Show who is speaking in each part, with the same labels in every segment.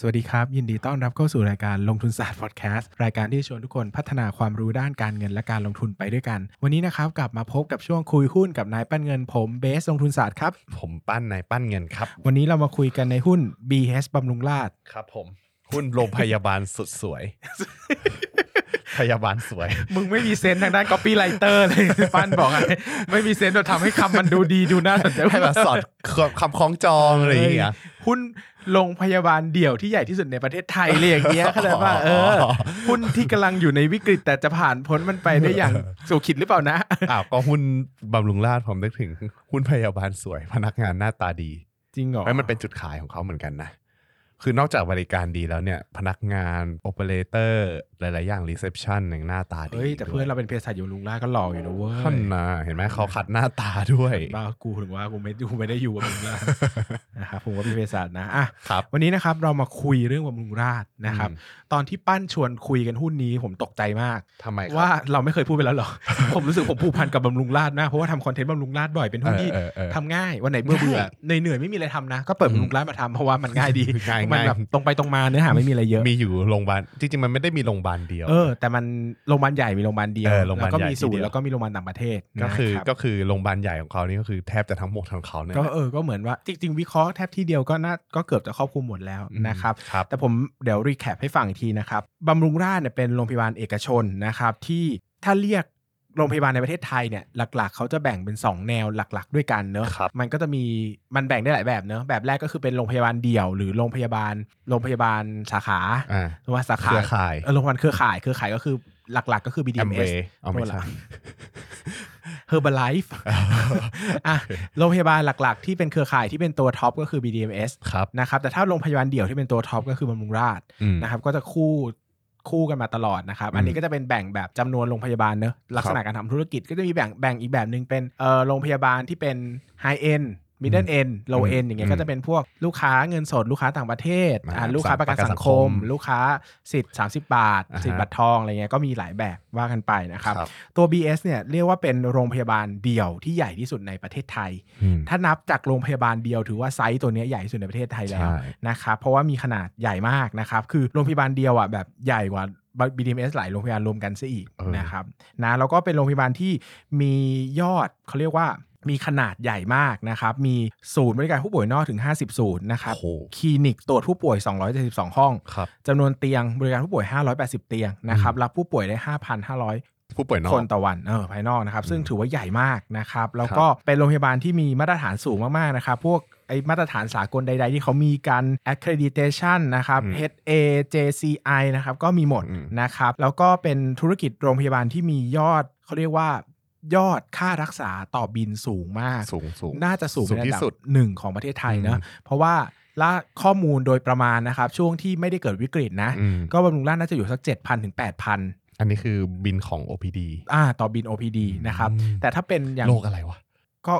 Speaker 1: สวัสดีครับ ยินดีต้อนรับเข้าสู่รายการลงทุนศาสตร์พอดแคสต์รายการที่ชวนทุกคนพัฒนาความรู้ด้านการเงินและการลงทุนไปด้วยกัน วันนี้นะครับกลับมาพบกับช่วงคุยหุ้นกับนายปั้นเงิน ผมเบสลงทุนศาสตร์ครับ
Speaker 2: ผมปั้นนายปั้นเงินครับ
Speaker 1: วันนี้เรามาคุยกันในหุ้น BH บำรุงราษฎร์
Speaker 2: ครับผม หุ้นโรงพยาบาลสุดสวย พยาบาลสวย
Speaker 1: มึงไม่มีเซนส์ทางด้าน copywriter เลยปั้นบอกอะไรไม่มีเซนส์เราทำให้คำมันดูดีดูน่าสนใจ
Speaker 2: ให้แบบสอดคำคล้องจองอะไรอย่างเงี้ย
Speaker 1: หุ้นโรงพยาบาลเดี่ยวที่ใหญ่ที่สุดในประเทศไทยเลยอย่างเงี้ยเข้าใจป่ะเออหุ้นที่กำลังอยู่ในวิกฤตแต่จะผ่านพ้นมันไปได้อย่างสู่ขิตหรือเปล่านะ
Speaker 2: อ้าวก็หุ้นบำรุงราษฎร์ผมนึกถึงหุ้นพยาบาลสวย พนักงานหน้าตาดี
Speaker 1: จริงเหรอ
Speaker 2: ไม่มันเป็นจุดขายของเขาเหมือนกันนะ คือนอกจากบริการดีแล้วเนี่ยพนักงานโอเปอเรเตอร์หลาย ๆ อย่าง reception อย่างหน้าตาดี
Speaker 1: เฮ้ย แต่เพื่อนเราเป็นเภสัชอยู่ลุงล่าก็หล่ออยู่นะเว้ย
Speaker 2: ท่านนะเห็นไหมเขาขัดหน้าตาด้วย
Speaker 1: บ้ากูถึงว่ากูไม่กูไม่ได้อยู่กับลุงล่านะครับผมว่าเป็นเภสัชนะอะ
Speaker 2: ครับ
Speaker 1: วันนี้นะครับเรามาคุยเรื่องบำรุงราษฎร์นะครับ
Speaker 2: อืม
Speaker 1: ตอนที่ปั้นชวนคุยกันหุ้นนี้ผมตกใจมาก
Speaker 2: ทำไมครับ
Speaker 1: ว่าเราไม่เคยพูดไปแล้วเหรอผมรู้สึกผมผูกพันกับบำรุงราษฎร์มากเพราะว่าทำคอนเทนต์บำรุงราษฎร์บ่อยเป็นหุ้นที่
Speaker 2: เออเออเออ
Speaker 1: ทำง่ายวันไหนเบื่อเบื่อเหนื่อยๆไม่มีอะไรทำนะ ก็เปิดบำรุงราษฎร์มาทำเพราะว่ามันง่ายดี
Speaker 2: ง่าย
Speaker 1: มันแบบ
Speaker 2: ง่าย
Speaker 1: ตรงไปตรงมาเนื้อหาไม่มีอะไรเยอะ
Speaker 2: มีอยู่โรงพยาบาลจริงๆมันไม่ได้มีโรงพยาบาลเดียว
Speaker 1: เออแต่มันโรงพยาบาลใหญ่มีโรงพยาบาลเดียว
Speaker 2: เออโรงพยาบาล
Speaker 1: แล้วก็มี
Speaker 2: ใหญ่
Speaker 1: ศูน
Speaker 2: ที่
Speaker 1: ย์
Speaker 2: เดียว
Speaker 1: แล้วก็มีโรงพยาบาลต่างประเทศ
Speaker 2: ก็คือ
Speaker 1: นะครับ
Speaker 2: ก็คือโรงพยาบาลใหญ่ของเขานี่ก็คือแทบจะทั้งหมดของเขาเนี่ย
Speaker 1: ก็เออก็เหมือนว่าจริงๆวิเคราะห์แทบที่เดียวก็น่าก็เกือบจะครอบคลุมหมดแล้วนะครับ
Speaker 2: ครับ
Speaker 1: แต่ผมเดี๋ยวรีแคปให้ฟังอีกทีนะครับบำรุงราษฎร์เนี่ยเป็นโรงพยาบาลเอกชนนะครับที่ถ้าเรียก โรงพยาบาลในประเทศไทยเนี่ยหลัก ๆ เขาจะแบ่งเป็น 2 แนวหลัก ๆ ด้วยกันเนอะ
Speaker 2: ครับ
Speaker 1: มันก็จะมีมันแบ่งได้หลายแบบเนอะแบบแรกก็คือเป็นโรงพยาบาลเดี่ยว หรือโรงพยาบาลโรงพยาบาลสาขา
Speaker 2: อ่า
Speaker 1: หรือว่าสา
Speaker 2: เค
Speaker 1: ขา
Speaker 2: รือข่าย
Speaker 1: เออโรงพยาบาลเครือข่ายเครือข่ายก็คือหลัก ๆ ก็คือ
Speaker 2: แอมเบ
Speaker 1: BDMS
Speaker 2: เอาไม่ใช่
Speaker 1: Herbalife อะโรงพยาบาลหลัก ๆ ที่เป็นเครือข่ายที่เป็นตัวท็อปก็คือ BDMS
Speaker 2: ครับ
Speaker 1: นะครับแต่ถ้าโรงพยาบาลเดี่ยวที่เป็นตัวท็อปก็คือบำรุงราษฎร์
Speaker 2: อืม
Speaker 1: นะครับก็จะคู่ คู่กันมาตลอดนะครับ อันนี้
Speaker 2: อืม
Speaker 1: ก็จะเป็นแบ่งแบบจำนวนโรงพยาบาลเนอะลักษณะการทำธุรกิจก็จะมีแบ่งแบ่งอีกแบบหนึ่งเป็นเอ่อโรงพยาบาลที่เป็น High End Middle End Low
Speaker 2: อืม
Speaker 1: End อย่างเงี้ย
Speaker 2: อืม
Speaker 1: ก็จะเป็นพวกลูกค้าเงินสด ลูกค้าต่างประเทศ
Speaker 2: อ่า
Speaker 1: อ่าลูกค้าประกัน
Speaker 2: ประกัน
Speaker 1: สังคม
Speaker 2: สังคม
Speaker 1: ลูกค้าสิทธิ์ 30 บาท
Speaker 2: อ่าฮะ
Speaker 1: สิทธิ์บัตรทองอะไรเงี้ยก็มีหลายแบบว่ากันไปนะครับ
Speaker 2: ครับ
Speaker 1: ตัว BS เนี่ยเรียกว่าเป็นโรงพยาบาลเดี่ยวที่ใหญ่ที่สุดในประเทศไทย
Speaker 2: อืม
Speaker 1: ถ้านับจากโรงพยาบาลเดียวถือว่าไซส์ตัวเนี้ยใหญ่ที่สุดในประเทศไทยแล้ว
Speaker 2: ใช่
Speaker 1: นะครับเพราะว่ามีขนาดใหญ่มากนะครับคือโรงพยาบาลเดียวอะแบบใหญ่กว่า BDMS หลายโรงพยาบาลรวมกันซะอีก
Speaker 2: เออ
Speaker 1: นะครับนะแล้วก็เป็นโรงพยาบาลที่มียอดเขาเรียกว่า มีขนาดใหญ่มากนะครับ มีศูนย์บริการผู้ป่วยนอกถึง 50 ศูนย์นะครับ
Speaker 2: โอ้โห
Speaker 1: คลินิกตรวจผู้ป่วย 272 ห้อง
Speaker 2: ครับ
Speaker 1: จำนวนเตียงบริการผู้ป่วย 580 เตียงนะครับ รับผู้ป่วยได้ 5,500
Speaker 2: ผู้ป่วยนอก
Speaker 1: คนต่อวันเออภายนอกนะครับ ซึ่งถือว่าใหญ่มากนะครับ แล้วก็เป็นโรงพยาบาลที่มีมาตรฐานสูงมาก ๆ นะครับ พวกไอมาตรฐานสากลใด ๆ ที่เขามีการ accreditation นะครับ
Speaker 2: อืม
Speaker 1: HA JCI นะครับ ก็มีหมด
Speaker 2: อืม
Speaker 1: นะครับ แล้วก็เป็นธุรกิจโรงพยาบาลที่มียอดเขาเรียกว่า ยอดค่ารักษาต่อบินสูงมาก
Speaker 2: สูงสูง
Speaker 1: น่าจะสูง
Speaker 2: สูง
Speaker 1: เป็น
Speaker 2: ที่
Speaker 1: อันดั
Speaker 2: สุด
Speaker 1: บหนึ่งของประเทศไทยเนอะ
Speaker 2: อืม
Speaker 1: เพราะว่าล่าข้อมูลโดยประมาณนะครับ ช่วงที่ไม่ได้เกิดวิกฤตนะ
Speaker 2: อืม
Speaker 1: ก็บำรุงราษฎร์น่าจะอยู่สัก 7,000ถึง8,000
Speaker 2: อันนี้คือบินของ OPD
Speaker 1: อ่าต่อบิน OPD นะครับ
Speaker 2: อืม
Speaker 1: แต่ถ้าเป็นอย่าง
Speaker 2: โรคอะไรวะ
Speaker 1: ก็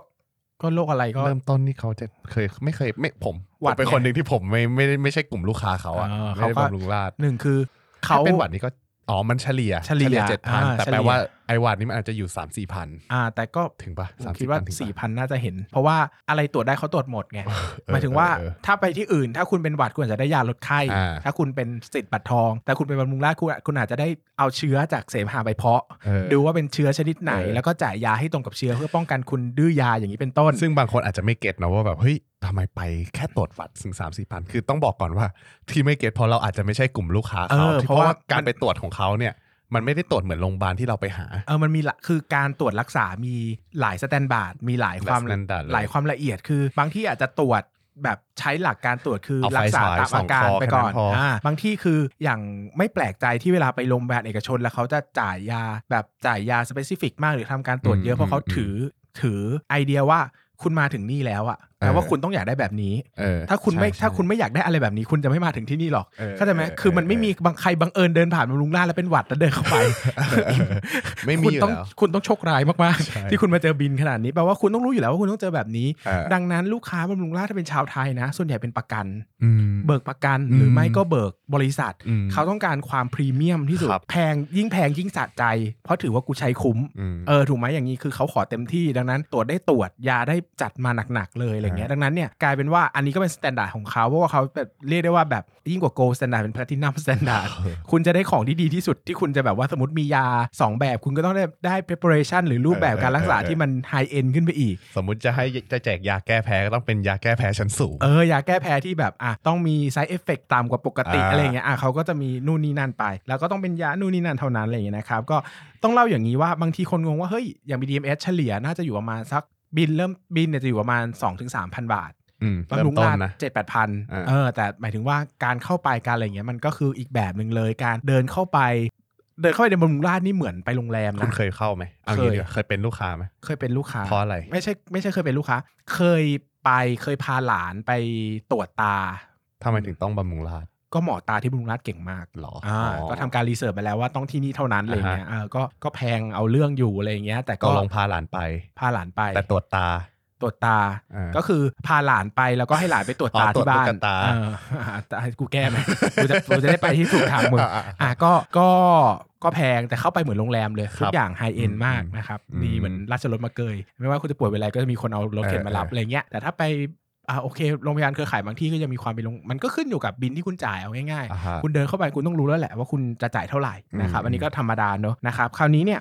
Speaker 1: ก็โรคอะไรก็
Speaker 2: เริ่มต้นนี่เขาจะเคยไม่เคยไม่ผม
Speaker 1: หวัด
Speaker 2: ผมเป็น
Speaker 1: ไง
Speaker 2: คนหนึ่งที่ผมไม่ไม่ได้ไม่ใช่กลุ่มลูกค้าเขาอะ
Speaker 1: เออ
Speaker 2: ไม่
Speaker 1: เขา
Speaker 2: ได้
Speaker 1: ก็
Speaker 2: บำรุงราษฎร์
Speaker 1: หนึ่งคือเขา
Speaker 2: ถ้าเป็นหวัดนี่ก็อ๋อ มันเฉลี่ย
Speaker 1: เฉลี่ย
Speaker 2: เจ็ดพัน
Speaker 1: อ่า
Speaker 2: แต่
Speaker 1: เฉลี่ย
Speaker 2: แปลว่า ไอหวัดนี่มันอาจจะอยู่สามสี่พัน
Speaker 1: อ่า แต่ก็
Speaker 2: ถึงปะ
Speaker 1: ผม
Speaker 2: สาม
Speaker 1: คิดว่า
Speaker 2: ถึงปะ
Speaker 1: สี่พันน่าจะเห็น เพราะว่าอะไรตรวจได้เขาตรวจหมดไง
Speaker 2: เออ
Speaker 1: หมายถึงว่า
Speaker 2: เออ
Speaker 1: ถ้าไปที่อื่น ถ้าคุณเป็นหวัดคุณอาจจะได้ยาลดไข้
Speaker 2: อ่า
Speaker 1: ถ้าคุณเป็นสิทธิ์บัตรทอง แต่คุณเป็นบำรุงราษฎร์คุณคุณอาจจะได้เอาเชื้อจากเสมหะไปเพาะ
Speaker 2: เออ
Speaker 1: ดูว่าเป็นเชื้อชนิดไหน
Speaker 2: เออ
Speaker 1: แล้วก็จ่ายยาให้ตรงกับเชื้อเพื่อป้องกันคุณดื้อยาอย่างนี้เป็นต้น
Speaker 2: ซึ่งบางคนอาจจะไม่เก็ตนะว่าแบบเฮ้ยทำไมไปแค่ตรวจวัดถึงสามสี่พันคือต้องบอกก่อนว่าที่ไม่เก็ตเพราะเราอาจจะไม่ใช่กลุ่มลูกค้าเขา
Speaker 1: เออ
Speaker 2: ที่
Speaker 1: เพ
Speaker 2: เพ
Speaker 1: ราะ
Speaker 2: ราะ
Speaker 1: ว่า
Speaker 2: ว่าการ
Speaker 1: มัน
Speaker 2: ไปตรวจของเขาเนี่ย มันไม่ได้ตรวจเหมือนโรงพยาบาลที่เราไปหา
Speaker 1: เออ มันมีละคือการตรวจรักษา มีหลาย standard มีหลายความ
Speaker 2: หลาย standard เลย
Speaker 1: หลายความละเอียด คือบางที่อาจจะตรวจแบบใช้หลักการตรวจคือ
Speaker 2: เอาไฟ
Speaker 1: รักษา
Speaker 2: ฉาย
Speaker 1: ตามอาการส่อง
Speaker 2: คอ
Speaker 1: ไปก่อน
Speaker 2: แค่นั้นพออ่า
Speaker 1: บางที่คืออย่างไม่แปลกใจที่เวลาไปโรงพยาบาลเอกชน แล้วเขาจะจ่ายยาแบบจ่ายยา specific มากหรือทำการตรวจเยอะเพราะเขาถือถือไอเดียว่าคุณมาถึงนี่แล้วอะ แปลว่าคุณต้องอยากได้แบบนี้
Speaker 2: เออ
Speaker 1: ถ้าคุณไม่
Speaker 2: ใช่
Speaker 1: ถ้าคุณไม่อยากได้อะไรแบบนี้ คุณจะไม่มาถึงที่นี่หรอก
Speaker 2: เออ
Speaker 1: เข้าใจไหม
Speaker 2: เออ
Speaker 1: คือมันไม่
Speaker 2: เออ
Speaker 1: มีบางใครบังเอิญเดินผ่านบำรุงราษฎร์แล้วเป็นหวัดแล้วเดินเข้าไป
Speaker 2: ไม่มี
Speaker 1: คุณ
Speaker 2: อยู่
Speaker 1: ต้อง
Speaker 2: แล้ว
Speaker 1: คุณต้องโชคร้ายมาก
Speaker 2: ใช่
Speaker 1: ๆที่คุณมาเจอบิลขนาดนี้แปลว่าคุณต้องรู้อยู่แล้วว่าคุณต้องเจอแบบนี้
Speaker 2: เออ
Speaker 1: ดังนั้นลูกค้าบำรุงราษฎร์ถ้าเป็นชาวไทยนะ ส่วนใหญ่เป็นประกัน
Speaker 2: อืม
Speaker 1: เบิกประกัน
Speaker 2: อืม
Speaker 1: หรือไม่ก็เบิกบริษัท
Speaker 2: อืม
Speaker 1: เขาต้องการความพรีเมียมที่สุด
Speaker 2: ครับ
Speaker 1: แพงยิ่งแพงยิ่งสะใจ เพราะถือว่ากูใช้คุ้ม
Speaker 2: อืม
Speaker 1: เออถูกไหมอย่างนี้คือเขาขอเต็มที่ดังนั้นตรวจได้ตรวจยาได้จัดมาหนักๆเลยอะไรเงี้ย
Speaker 2: ฮะ
Speaker 1: ดังนั้นเนี่ยกลายเป็นว่าอันนี้ก็เป็น standard ของเขาเพราะว่าเขาแบบเรียกได้ว่าแบบยิ่งกว่า gold standard เป็น platinum standardคุณจะได้ของที่ดีที่สุดที่คุณจะแบบว่าสมมติมียา 2 แบบคุณก็ต้องได้ได้ preparation หรือรูปแบบการรักษาที่มันไฮเอ็นขึ้นไปอีก
Speaker 2: สมมุติจะให้จะแจกยาแก้แพ้ก็ต้องเป็นยาแก้แพ้ชั้นสูง
Speaker 1: เออยาแก้แพ้ที่แบบอะต้องมี side effect ต่ำกว่าปกติ
Speaker 2: อ่า
Speaker 1: อะไรเงี้ยอะเขาก็จะมีนู่นนี่นั่นไป แล้วก็ต้องเป็นยานู่นนี่นั่นเท่านั้นอะไรอย่างเงี้ยนะครับก็ต้องเล่าอย่างนี้ว่าบางทีคนงงว่าเฮ้ยอย่าง BDMS เฉลี่ยน่าจะอยู่ประมาณสัก บินเริ่มบินเนี่ยจะอยู่ประมาณ2-3,000บาท
Speaker 2: อืม
Speaker 1: บำ
Speaker 2: เริ่
Speaker 1: รุ
Speaker 2: ม
Speaker 1: ง
Speaker 2: ต้น
Speaker 1: ราช
Speaker 2: นะ
Speaker 1: เจ็ดแปดพัน
Speaker 2: อ่า
Speaker 1: เออ แต่หมายถึงว่าการเข้าไปการอะไรเงี้ยมันก็คืออีกแบบหนึ่งเลย การเดินเข้าไป เดินเข้าไปในบำรุงราชนี่เหมือนไปโรงแรม
Speaker 2: คุณ
Speaker 1: นะ
Speaker 2: เคยเข้าไหมเอา
Speaker 1: เค
Speaker 2: งี้
Speaker 1: ย
Speaker 2: ดีกว่าเคยเป็นลูกค้าไหม
Speaker 1: เคยเป็นลูกค้า
Speaker 2: เพราะอะไร
Speaker 1: ไม่ใช่ไม่ใช่เคยเป็นลูกค้า เคยไปเคยพาหลานไปตรวจตา
Speaker 2: ทำไมถึงต้องบำรุงราช
Speaker 1: ก็หมอตาที่บำรุงราชเก่งมาก
Speaker 2: หรอ
Speaker 1: อ่า
Speaker 2: อ๋อ
Speaker 1: ก็ทำการรีเสิร์ชไปแล้วว่าต้องที่นี่เท่านั้นอะไรเงี้ย
Speaker 2: อ่าฮะ
Speaker 1: เออก็ก็แพงเอาเรื่องอยู่อะไรเงี้ย แต่
Speaker 2: ก็
Speaker 1: ก็
Speaker 2: ลงพาหลานไป
Speaker 1: พาหลานไป
Speaker 2: แต่ตรวจตา
Speaker 1: ตรวจตา
Speaker 2: อ่า
Speaker 1: ก็คือพาหลานไปแล้วก็ให้หลานไปตรวจตา
Speaker 2: อ๋อตรวจ
Speaker 1: ที่บ้าน
Speaker 2: ตุ๊กตา
Speaker 1: เออแต่ให้กูแก้ไหมกูจะกูจะได้ไปที่ถูกทางมึง
Speaker 2: อ่าอ่า
Speaker 1: อะก็ก็ก็แพงแต่เข้าไปเหมือนโรงแรมเลย
Speaker 2: ครับ
Speaker 1: ทุกอย่างไฮเอ็น
Speaker 2: อืม
Speaker 1: มากนะครับ
Speaker 2: อืม
Speaker 1: มีเหมือนราชรถมาเกย ไม่ว่าคุณจะป่วยเป็นอะไรก็จะมีคนเอารถเข็นมารับ
Speaker 2: เออเอออ
Speaker 1: อะไรเงี้ยแต่ถ้าไป อ่าโอเคโรงพยาบาลเครือข่ายบางที่ก็ยังมีความเป็นโรงมันก็ขึ้นอยู่กับบินที่คุณจ่ายเอาง่าย
Speaker 2: อ่าฮะ
Speaker 1: ๆคุณเดินเข้าไปคุณต้องรู้แล้วแหละว่าคุณจะจ่ายเท่าไหร่นะครับ
Speaker 2: อืม
Speaker 1: อันนี้ก็ธรรมดาเนอะนะครับคราวนี้เนี่ย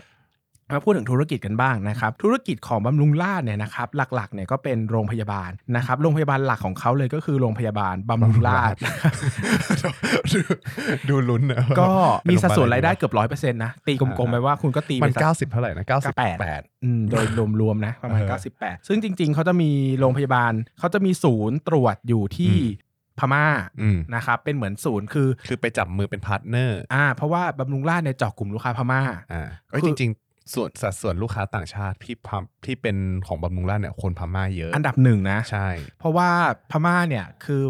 Speaker 1: มาพูดถึงธุรกิจกันบ้างนะครับ ธุรกิจของบำรุงราษฎร์เนี่ยนะครับ หลักๆเนี่ยก็เป็นโรงพยาบาลนะครับ โรงพยาบาลหลักของเขาเลยก็คือโรงพยาบาลบำรุงราษฎร์
Speaker 2: ดูดูลุ้นนะ
Speaker 1: ก็มีสัดส่วน
Speaker 2: เป็
Speaker 1: รายได้
Speaker 2: โงพบ
Speaker 1: เกือบร้อยเปอร์เซ็นต์นะ ตีกลมๆไปว่าคุณก็ตีา
Speaker 2: ล
Speaker 1: ไป
Speaker 2: มัน
Speaker 1: สัก
Speaker 2: เก้าสิบเท่าไหร่นะเก้าสิบแป
Speaker 1: 98
Speaker 2: ด
Speaker 1: อืมโดยรวมๆนะประมาณ
Speaker 2: เออ
Speaker 1: 98ซึ่งจริง ๆเขาจะมีโรงพยาบาลเขาจะมีศูนย์ตรวจอยู่ที่
Speaker 2: อืม
Speaker 1: พม่า
Speaker 2: อืม
Speaker 1: นะครับเป็นเหมือนศูนย์คือ
Speaker 2: คือไปจับมือเป็น partner อ่า
Speaker 1: เพราะว่าบำรุงราษฎร์เนี่ยเจาะกลุ่มลูกค้าพม่า
Speaker 2: อ่าก็
Speaker 1: คื
Speaker 2: จ
Speaker 1: อ
Speaker 2: ริงๆ ส่วนสัดส่วนลูกค้าต่างชาติที่พมที่เป็นของบำรุงราษฎร์เนี่ยคนพม่าเยอะ
Speaker 1: อันดับหนึ่งนะ
Speaker 2: ใช่
Speaker 1: เพราะว่าพม่าเนี่ยคือ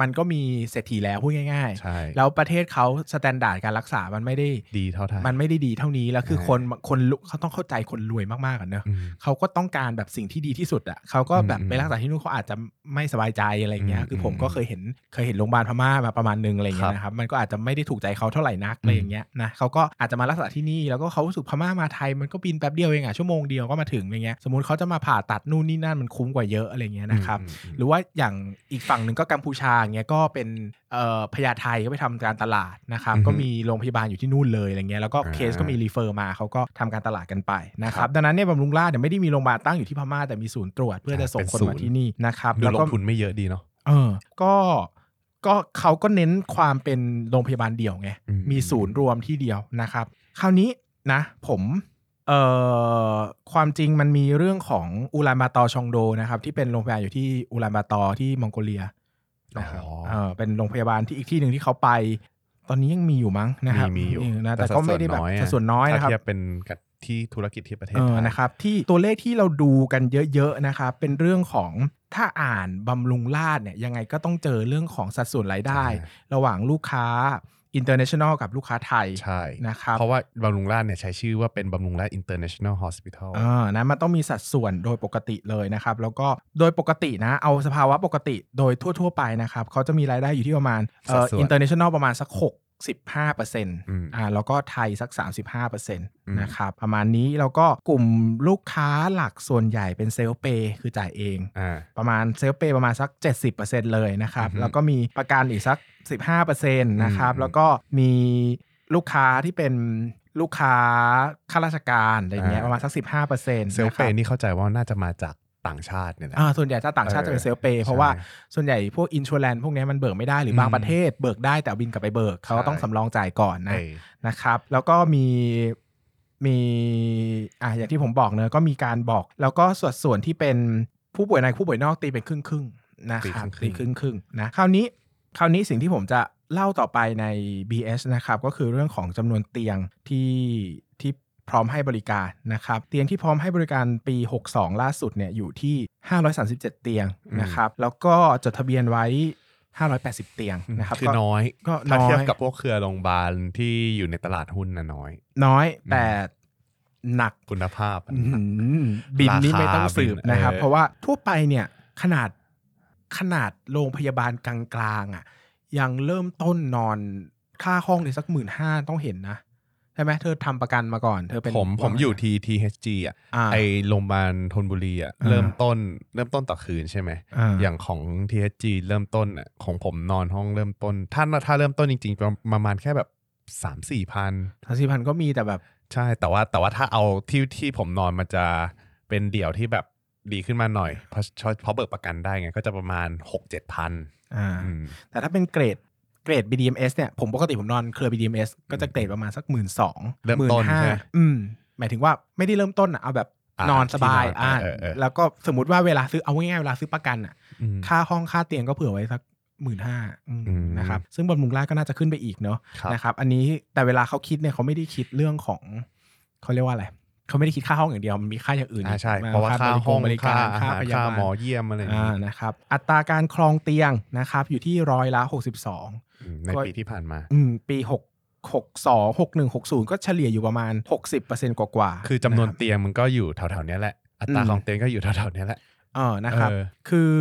Speaker 1: มันก็มีเศรษฐีแล้วพูดง่าย
Speaker 2: ใช่
Speaker 1: ๆแล้วประเทศเขา standard การรักษามันไม่ได้
Speaker 2: ดีเท่าไทย
Speaker 1: มันไม่ได้ดีเท่านี้แล้วคือ
Speaker 2: ใช่
Speaker 1: คนคนเขาต้องเข้าใจคนรวยมากๆกันเนอะ
Speaker 2: อืม
Speaker 1: เขาก็ต้องการแบบสิ่งที่ดีที่สุดอะเขาก็แบบ
Speaker 2: อืม
Speaker 1: ไปรักษาที่นู่นเขาอาจจะไม่สบายใจอะไรเงี้ย
Speaker 2: อืม
Speaker 1: คือผมก็เคยเห็นเคยเห็นโรงพยาบาลพม่ามาประมาณนึงอะไรเงี้
Speaker 2: ครับ
Speaker 1: ยนะครับมันก็อาจจะไม่ได้ถูกใจเขาเท่าไหร่นักอะไรอย่างเงี้ยนะเขาก็อาจจะมารักษาที่นี่แล้วก็เขารู้สึกพม่ามาไทยมันก็บินแป๊บเดียวเองอะชั่วโมงเดียวก็มาถึงอะไรเงี้ยสมมติเขาจะมาผ่าตัดนู่นนี่นั่นมันคุ้มกว่าเยอะอะไรเงี้ยนะครับ
Speaker 2: อืมอืม
Speaker 1: หรือว่าอย่างอีกฝั่งหนึ่งก็กัมพูชาอย่างเงี้ยก็เป็นเอ่อพญาไทก็ไปทำการตลาดนะครับ
Speaker 2: อือฮึ
Speaker 1: ก็มีโรงพยาบาลอยู่ที่นู่นเลยอะไรเงี้ยแล้วก็
Speaker 2: อ่า
Speaker 1: เคสก็มีรีเฟอร์มาเขาก็ทำการตลาดกันไปนะครับดังนั้นเนี่ยบำรุงราษฎร์เนี่ยไม่ได้มีโรงพยาบาลตั้งอยู่ที่พม่าแต่มีศูนย์ตรวจเพื่อจะส่งคนมาที่นี่นะครับ
Speaker 2: ดู
Speaker 1: แล้วก็ล
Speaker 2: งทุนไม่เยอะดีเนาะ
Speaker 1: เออก็ก็เขาก็เน้นความเป็นโรงพยาบาลเดี่ยวไง
Speaker 2: อืม
Speaker 1: มีศูนย์รวมที่เดียวนะครับ คราวนี้นะ ผมเอ่อความจริงมันมีเรื่องของอูลานบาตอร์ซองโดนะครับที่เป็นโรงพยาบาลอยู่ที่อูลานบาตอร์ที่มองโกเลีย นะครับ
Speaker 2: อ๋อ
Speaker 1: เออเป็นโรงพยาบาลที่อีกที่หนึ่งที่เขาไป ตอนนี้ยังมีอยู่มั้งนะครับ
Speaker 2: มีมีอยู่
Speaker 1: นะแต่ก็ไม่ได้แบบสัดส่วนน้อยนะครับ
Speaker 2: ถ้าเทียบเป็นกับที่ธุรกิจที่ประเทศ
Speaker 1: เออ
Speaker 2: ไทย
Speaker 1: นะครับที่ตัวเลขที่เราดูกันเยอะๆนะครับเป็นเรื่องของถ้าอ่านบำรุงราษฎร์เนี่ยยังไงก็ต้องเจอเรื่องของสัดส่วนรายได้
Speaker 2: ใช่
Speaker 1: ระหว่างลูกค้า international กับลูกค้าไทย
Speaker 2: ใช่
Speaker 1: นะครับ
Speaker 2: เพราะว่าบำรุงราษฎร์เนี่ยใช้ชื่อว่าเป็นบำรุงราษฎร์ Inter national Hospital
Speaker 1: อ่านะมันต้องมีสัดส่วนโดยปกติเลยนะครับ แล้วก็โดยปกตินะ เอาสภาวะปกติโดยทั่ว ๆ ไปนะครับเขาจะมีรายได้อยู่ที่ประมาณเอ่อ international ประมาณสัก6 15%อร์เซ็นต์
Speaker 2: อ่า
Speaker 1: แล้วก็ไทยสัก 35%นต์นะครับประมาณนี้แล้วก็กลุ่มลูกค้าหลักส่วนใหญ่เป็นเซลเปย์คือจ่ายเอง
Speaker 2: อ
Speaker 1: ประมาณเซลเปย์ประมาณสัก 70%เซ็นต์เลยนะครับ แล้วก็มีประกันอีกสัก 15%นต์นะครับ แล้วก็มีลูกค้าที่เป็นลูกค้าข้าราชการอะไรเงี้ยประมาณสัก 15%
Speaker 2: เซลเปย์นี่เข้าใจว่าน่าจะมาจาก ต่างชาติเนี่ยแหละ
Speaker 1: อ่าส่วนใหญ่ถ้าต่างชาติ
Speaker 2: เออ
Speaker 1: จะเป็นเซลเปย์เพราะว่า
Speaker 2: ใช่
Speaker 1: ส่วนใหญ่พวกอินชัวแลนพวกเนี้ยมันเบิกไม่ได้หรือบาง
Speaker 2: อืม
Speaker 1: ประเทศเบิกได้แต่เอาบินกลับไปเบิกเขาก็ต้อง
Speaker 2: ใช่
Speaker 1: สำรองจ่ายก่อนนะ
Speaker 2: เออ
Speaker 1: นะครับ แล้วก็มีมีอ่าอย่างที่ผมบอกเนอะก็มีการบอก แล้วก็ส่วนส่วนที่เป็นผู้ป่วยในผู้ป่วยนอกตีเป็นครึ่งครึ่งๆนะครับ
Speaker 2: ตี
Speaker 1: ตี
Speaker 2: ค
Speaker 1: ค
Speaker 2: รึ่
Speaker 1: รึ่
Speaker 2: ง
Speaker 1: ง
Speaker 2: ๆ
Speaker 1: ครึ่งๆนะคราวนี้คราวนี้สิ่งที่ผมจะเล่าต่อไปใน BS นะครับ ก็คือเรื่องของจำนวนเตียงที่ที่ พร้อมให้บริการนะครับเตียงที่พร้อมให้บริการปี 62 ล่าสุดเนี่ยอยู่ที่ 537 เตียงนะครับแล้วก็จดทะเบียนไว้ 580 เตียงนะครับ
Speaker 2: คือ
Speaker 1: ก็
Speaker 2: น้อย
Speaker 1: ก็
Speaker 2: ถ้า
Speaker 1: น้อย
Speaker 2: เทียบกับพวกเครือโรงพยาบาลที่อยู่ในตลาดหุ้นนะน้อย
Speaker 1: น้อยแต่หนัก
Speaker 2: คุณภาพอะ
Speaker 1: อื้อหือบินนี่ไม่ต้องสืบนะครับ
Speaker 2: บินเออ
Speaker 1: เพราะว่าทั่วไปเนี่ยขนาดขนาดโรงพยาบาลกลางๆอะยังเริ่มต้นนอนค่าห้องเลยสักหมื่นห้าต้องเห็นนะ ใช่ไหมเธอทำประกันมาก่อนเธอเป็น
Speaker 2: ผมผมอยู่ที่ THG อะ
Speaker 1: อ่า
Speaker 2: ไอโรงพยาบาลธนบุรีอะ
Speaker 1: อ่า
Speaker 2: เริ่มต้นเริ่มต้นต่อคืนใช่ไหม
Speaker 1: อ่า
Speaker 2: อย่างของ THG เริ่มต้นอะของผมนอนห้องเริ่มต้น ถ้าถ้าเริ่มต้นจริง ๆ ประประมาณแค่แบบสามสี่พัน
Speaker 1: ทางสี่พันก็มีแต่แบบ
Speaker 2: ใช่แต่ว่าแต่ว่าถ้าเอาที่ที่ผมนอนมันจะเป็นเดี่ยวที่แบบดีขึ้นมาหน่อยเพราะเพราะเบิกประกันได้ไงก็จะประมาณหกเจ็ดพัน
Speaker 1: อ่า
Speaker 2: อืม
Speaker 1: แต่ถ้าเป็นเกรด เกรด BDMS เนี่ยผมปกติผมนอนเครือ BDMS ก็จะเกรดประมาณสักหมื่นสอง
Speaker 2: เริ่ม
Speaker 1: หมื่
Speaker 2: ต้
Speaker 1: น
Speaker 2: น
Speaker 1: ห้า
Speaker 2: ใช่ไหม
Speaker 1: อืมหมายถึงว่าไม่ได้เริ่มต้นอะเอาแบบ
Speaker 2: อ่าน
Speaker 1: อนสบาย
Speaker 2: ที่นอน
Speaker 1: อ่า
Speaker 2: เออเออ
Speaker 1: แล้วก็สมมติว่าเวลาซื้อเอาง่ายๆเวลาซื้อประกันอะ
Speaker 2: อืม
Speaker 1: ค่าห้องค่าเตียงก็เผื่อไว้สักหมื่นห้า
Speaker 2: อืม
Speaker 1: นะครับซึ่งบำรุงราชก็น่าจะขึ้นไปอีกเนาะ
Speaker 2: ครับ
Speaker 1: นะครับ อันนี้แต่เวลาเขาคิดเนี่ยเขาไม่ได้คิดเรื่องของเขาเรียกว่าอะไร เขาไม่ได้คิดค่าห้องอย่างเดียวมันมีค่าอย่างอื่น
Speaker 2: อ่าใช่
Speaker 1: อีก
Speaker 2: เพราะว่าค่าห้อง
Speaker 1: บริ
Speaker 2: ค่า
Speaker 1: การ
Speaker 2: อา
Speaker 1: ค่า
Speaker 2: หาร
Speaker 1: พยา
Speaker 2: ค่า
Speaker 1: บาล
Speaker 2: หมอเยี่ยมอะไรอย่าง
Speaker 1: อ่า
Speaker 2: นี้
Speaker 1: นะครับ อัตราการครองเตียงนะครับ อยู่ที่ร้อยละหกสิบสอง
Speaker 2: อืมในปีที่ผ่านมา
Speaker 1: อืมปีหกหกสองหกหนึ่งหกศูนย์ก็เฉลี่ยอยู่ประมาณหกสิบเปอร์เซ็นต์กว่าๆ
Speaker 2: คือจำนวนะ
Speaker 1: รับ
Speaker 2: เตียงมันก็อยู่แถวๆเนี้ยแหละอัตรา
Speaker 1: อืม
Speaker 2: ของเตียงก็อยู่แถวๆเนี้ยแหละ
Speaker 1: เออนะครับ
Speaker 2: เออ
Speaker 1: คือ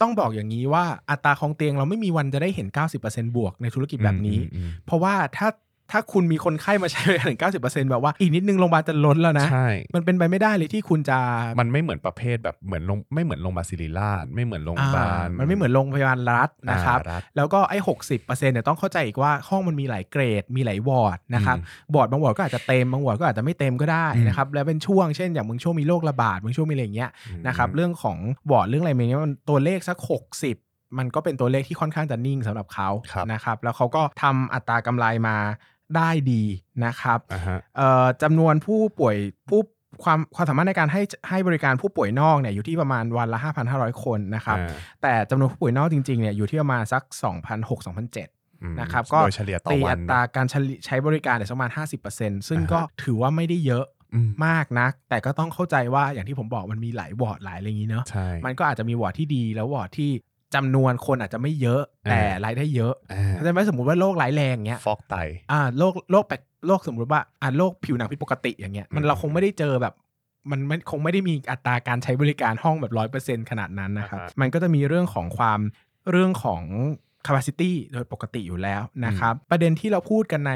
Speaker 1: ต้องบอกอย่างนี้ว่าอัตราของเตียงเราไม่มีวันจะได้เห็น 90%บวกในธุรกิจแบบนี้
Speaker 2: อืมอืม
Speaker 1: เพราะว่าถ้า ถ้าคุณมีคนไข้มาใช้บริการถึง90%แบบว่าอีกนิดนึงโรงพยาบาลจะล้นแล้วนะ
Speaker 2: ใช่
Speaker 1: มันเป็นไปไม่ได้เลยที่คุณจะ
Speaker 2: มันไม่เหมือนประเภทแบบเหมือนโรงไม่เหมือนโรงพยาบาลศิริราชไม่เหมือนโรงพยาบาล
Speaker 1: อ่มันไม่เหมือนโรงพยาบาลรัฐนะครับ
Speaker 2: อ่ารัฐ
Speaker 1: แล้วก็ไอ้หกสิบเปอร์เซ็นต์เนี่ยต้องเข้าใจอีกว่าห้องมันมีหลายเกรด มีหลายวอร์ดนะครับ
Speaker 2: อืม
Speaker 1: บอร์ดบางวอร์ดก็อาจจะเต็มบางวอร์ดก็อาจจะไม่เต็มก็ได้
Speaker 2: อืม
Speaker 1: นะครับ แล้วเป็นช่วงเช่นอย่างมึงช่วงมีโรคระบาดมึงช่วงมีอะไรอย่างเงี้ย
Speaker 2: อืม
Speaker 1: นะครับ เรื่องของวอร์ดเรื่องอะไรอย่างเงี้ยมันตัวเลขสัก60มันก็เป็นตัวเลขที่ค่อนข้างจะนิ่งสำหรับเขา
Speaker 2: ครับ
Speaker 1: นะครับ แล้วเขาก็ทำอัตรากำไรมา ได้ดีนะครับ
Speaker 2: อ่าฮะ
Speaker 1: เอ่อจำนวนผู้ป่วยผู้ความความสามารถในการให้ให้บริการผู้ป่วยนอกเนี่ยอยู่ที่ประมาณวันละ 5,500 คนนะครับ
Speaker 2: อ่า
Speaker 1: แต่จำนวนผู้ป่วยนอกจริงๆเนี่ยอยู่ที่ประมาณสัก 2,600-2,700
Speaker 2: อืม
Speaker 1: นะครับ ก็
Speaker 2: โดยเฉลี่ยต่อ
Speaker 1: ตี
Speaker 2: วั
Speaker 1: อั
Speaker 2: น
Speaker 1: ตราการเฉลี่ยใช้บริการเนี่ยประมาณ 50%ซึ่ง
Speaker 2: อ่าฮะ
Speaker 1: ก็ถือว่าไม่ได้เยอะ
Speaker 2: อืม
Speaker 1: มากนัก แต่ก็ต้องเข้าใจว่าอย่างที่ผมบอกมันมีหลายวอร์ดหลายอะไรอย่างนี้เนอะ
Speaker 2: ใช่
Speaker 1: มันก็อาจจะมีวอร์ดที่ดีแล้ววอร์ดที่ จำนวนคนอาจจะไม่เยอะ แต่
Speaker 2: อ่ารา
Speaker 1: ยได้เยอะ
Speaker 2: อ่า
Speaker 1: เข้าใจไหมสมมติว่าโรคร้ายแรงเงี้ย
Speaker 2: ฟอกไต
Speaker 1: อ่าโรคโรคแปลกโรคสมมติว่าอ่าโรคผิวหนังผิดปกติอย่างเงี้ยมัน
Speaker 2: อืม
Speaker 1: เราคงไม่ได้เจอแบบมันไม่คงไม่ได้มีอัตราการใช้บริการห้องแบบร้อยเปอร์เซ็นขนาดนั้นนะครับ
Speaker 2: อ่าฮะ
Speaker 1: มันก็จะมีเรื่องของความเรื่องของ capacity โดยปกติอยู่แล้วนะครับ ประเด็นที่เราพูดกันใน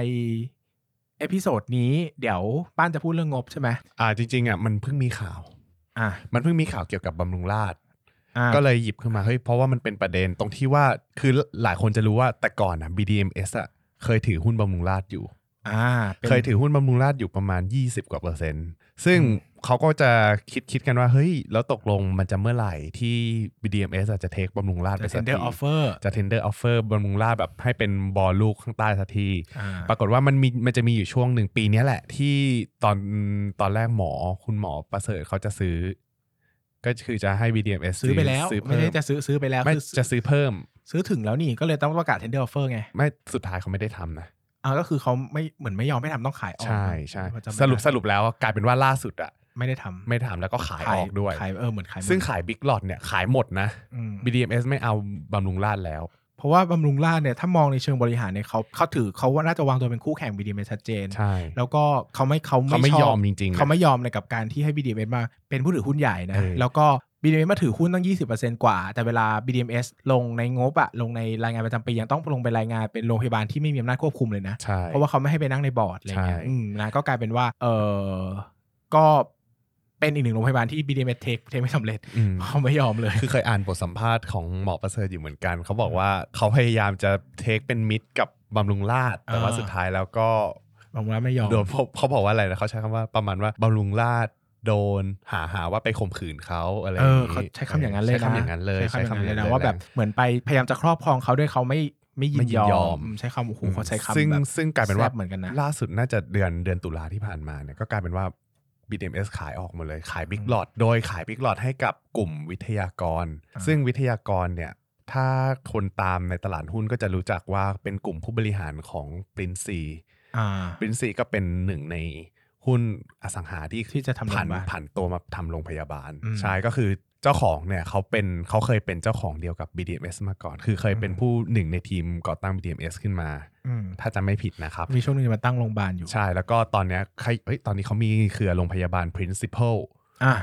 Speaker 1: episode นี้เดี๋ยวป้านจะพูดเรื่องงบใช่ไหม
Speaker 2: อ่าจริงๆอะมันเพิ่งมีข่าว
Speaker 1: อ่า
Speaker 2: มันเพิ่งมีข่าวเกี่ยวกับบำรุงราษฎร์
Speaker 1: อ่า
Speaker 2: ก็เลยหยิบขึ้นมาเฮ้ยเพราะว่ามันเป็นประเด็นตรงที่ว่าคือหลายคนจะรู้ว่าแต่ก่อนอะ BDMs อะเคยถือหุ้นบำรุงราษฎร์อยู่
Speaker 1: อ่าป็น
Speaker 2: เคยถือหุ้นบำรุงราษฎร์อยู่ประมาณ 20 กว่าเปอร์เซ็นต์ ซึ่งเขาก็จะคิดคิดกันว่าเฮ้ย แล้วตกลงมันจะเมื่อไหร่ที่ BDMs อาจจะเทคบำรุงราษฎร์ไป
Speaker 1: จะ
Speaker 2: สักที
Speaker 1: tender offer
Speaker 2: จะ tender offer บำรุงราษฎร์แบบให้เป็นบอลลูกข้างใต้สักที
Speaker 1: อ่า
Speaker 2: ปรากฏว่ามันมีมันจะมีอยู่ช่วงหนึ่งปีเนี้ยแหละ ที่ตอนตอนแรกหมอคุณหมอประเสริฐเขาจะซื้อ ก็คือจะให้ BDMs
Speaker 1: ซื้อไปแล้ว
Speaker 2: ซื้อ
Speaker 1: ไม่
Speaker 2: เพิ่
Speaker 1: ได้
Speaker 2: ม
Speaker 1: จะซื้อซื้อไปแล้ว
Speaker 2: ไม่
Speaker 1: คือ
Speaker 2: จะซื้อเพิ่ม
Speaker 1: ซื้อถึงแล้วนี่ก็เลยต้องประกาศ tender offer ไง
Speaker 2: ไม่สุดท้ายเขาไม่ได้ทำนะ
Speaker 1: อ่าก็คือเขาไม่เหมือนไม่ยอมไม่ทำต้องขายออก
Speaker 2: ใช่ใช่
Speaker 1: ผมจำไม่
Speaker 2: สรุป
Speaker 1: ได้
Speaker 2: สรุปแล้วกลายเป็นว่าล่าสุดอะ
Speaker 1: ไม่ได้ทำ
Speaker 2: ไม่ทำแล้วก็ขายออกด้วย
Speaker 1: ขายเออเหมือนขายหมด
Speaker 2: ซึ่งขายบิ๊กหลอดเนี่ยขายหมดนะ
Speaker 1: อืม
Speaker 2: BDMs ไม่เอาบำรุงราษฎร์แล้ว
Speaker 1: เพราะว่าบำรุงราษฎร์เนี่ยถ้ามองในเชิงบริหารเนี่ยเขาเขาถือเขาว่าน่าจะวางตัวเป็นคู่แข่ง BDM ชัดเจน
Speaker 2: ใช่
Speaker 1: แล้วก็เขาไม่เขา
Speaker 2: เขาไม่
Speaker 1: ชบ
Speaker 2: ยอมจริงๆนะ
Speaker 1: เขาไม่ยอมในกับการที่ให้ BDM มาเป็นผู้ถือหุ้นใหญ่นะ
Speaker 2: เออ
Speaker 1: แล้วก็ BDM มาถือหุ้นตั้ง 20%กว่า แต่เวลา BDMs ลงในงบอะลงในรายงานประจำปียังต้องลงไปรายงานเป็นโรงพยาบาลที่ไม่มีอำนาจควบคุมเลยนะ
Speaker 2: ใช่
Speaker 1: เพราะว่าเขาไม่ให้ไปนั่งในบอร์ดอะไรเงี้ย
Speaker 2: ใช่
Speaker 1: อืมนะก็กลายเป็นว่าเออก็ เป็นอีกหนึ่งโรงพยาบาลที่ BDM เทคเทคไม่สำเร็จ
Speaker 2: อืม
Speaker 1: เขาไม่ยอมเลย
Speaker 2: คือเคยอ่านบทสัมภาษณ์ของหมอประเสริฐอยู่เหมือนกัน เขาบอกว่าเขาพยายามจะเทคเป็นมิตรกับบำรุงราษฎร์แต่ว่า
Speaker 1: อ่า
Speaker 2: สุดท้ายแล้วก็
Speaker 1: บำรุงราษฎร์ไม่ยอม
Speaker 2: โดนเขาเขาบอกว่าอะไรนะเขาใช้คำว่าประมาณว่าบำรุงราษฎร์โดนหาหาว่าไปข่มขืนเขาอะไรอ
Speaker 1: เอย่างอ
Speaker 2: นี้
Speaker 1: เขาใช้คำอย่างนั้นเลยนะ
Speaker 2: ใช้คำอย่างนั้นเลย
Speaker 1: ใช้คำอย่างนั้นเลยนะ
Speaker 2: ใช้
Speaker 1: ว่าแบบเหมือนไปพยายามจะครอบครองเขาด้วยเขาไม่ไม่ยิ
Speaker 2: ไม่
Speaker 1: น
Speaker 2: ยิ
Speaker 1: ย
Speaker 2: นย
Speaker 1: อ
Speaker 2: อ
Speaker 1: ม
Speaker 2: ม
Speaker 1: ใช้คำโอ้โหเขาใช้คำ
Speaker 2: ซึ่ง
Speaker 1: แบบ
Speaker 2: ซึ่งกลายเป็นว่า
Speaker 1: แซ่บเหมือนกันนะ
Speaker 2: ล่าสุดน่าจะเดือนเดือนตุลาที่ผ่านมาเนี่ยก็กลายเป็นว่า BDMs ขายออกหมดเลย ขายบิ๊กหลอดโดยขายบิ๊กหลอดให้กับกลุ่มวิทยากร
Speaker 1: อ่า
Speaker 2: ซึ่งวิทยากรเนี่ยถ้าคนตามในตลาดหุ้นก็จะรู้จักว่าเป็นกลุ่มผู้บริหารของปรินซี
Speaker 1: อ่า
Speaker 2: ปรินซีก็เป็นหนึ่งในหหุ้นอสังหาที่
Speaker 1: ที่จะทำโรงพ
Speaker 2: ผัน
Speaker 1: ยาบาล
Speaker 2: ผันตัวมาทำโรงพยาบาล
Speaker 1: อืม
Speaker 2: ใช่ก็คือเจ้าของเนี่ยเขาเป็นเขาเคยเป็นเจ้าของเดียวกับ BDMs มาก่อน คือเคยเป็น
Speaker 1: อืม
Speaker 2: ผู้หนึ่งในทีมก่อตั้ง BDMs ขึ้นมา
Speaker 1: อืม
Speaker 2: ถ้าจะไม่ผิดนะครับ
Speaker 1: มีช่วงหนึงมาตั้งโรงพยาบาลอยู่
Speaker 2: ใช่ แล้วก็ตอนเนี้ยใครเอ้ยตอนนี้เขามีเครือโรงพยาบาล Principal
Speaker 1: อะ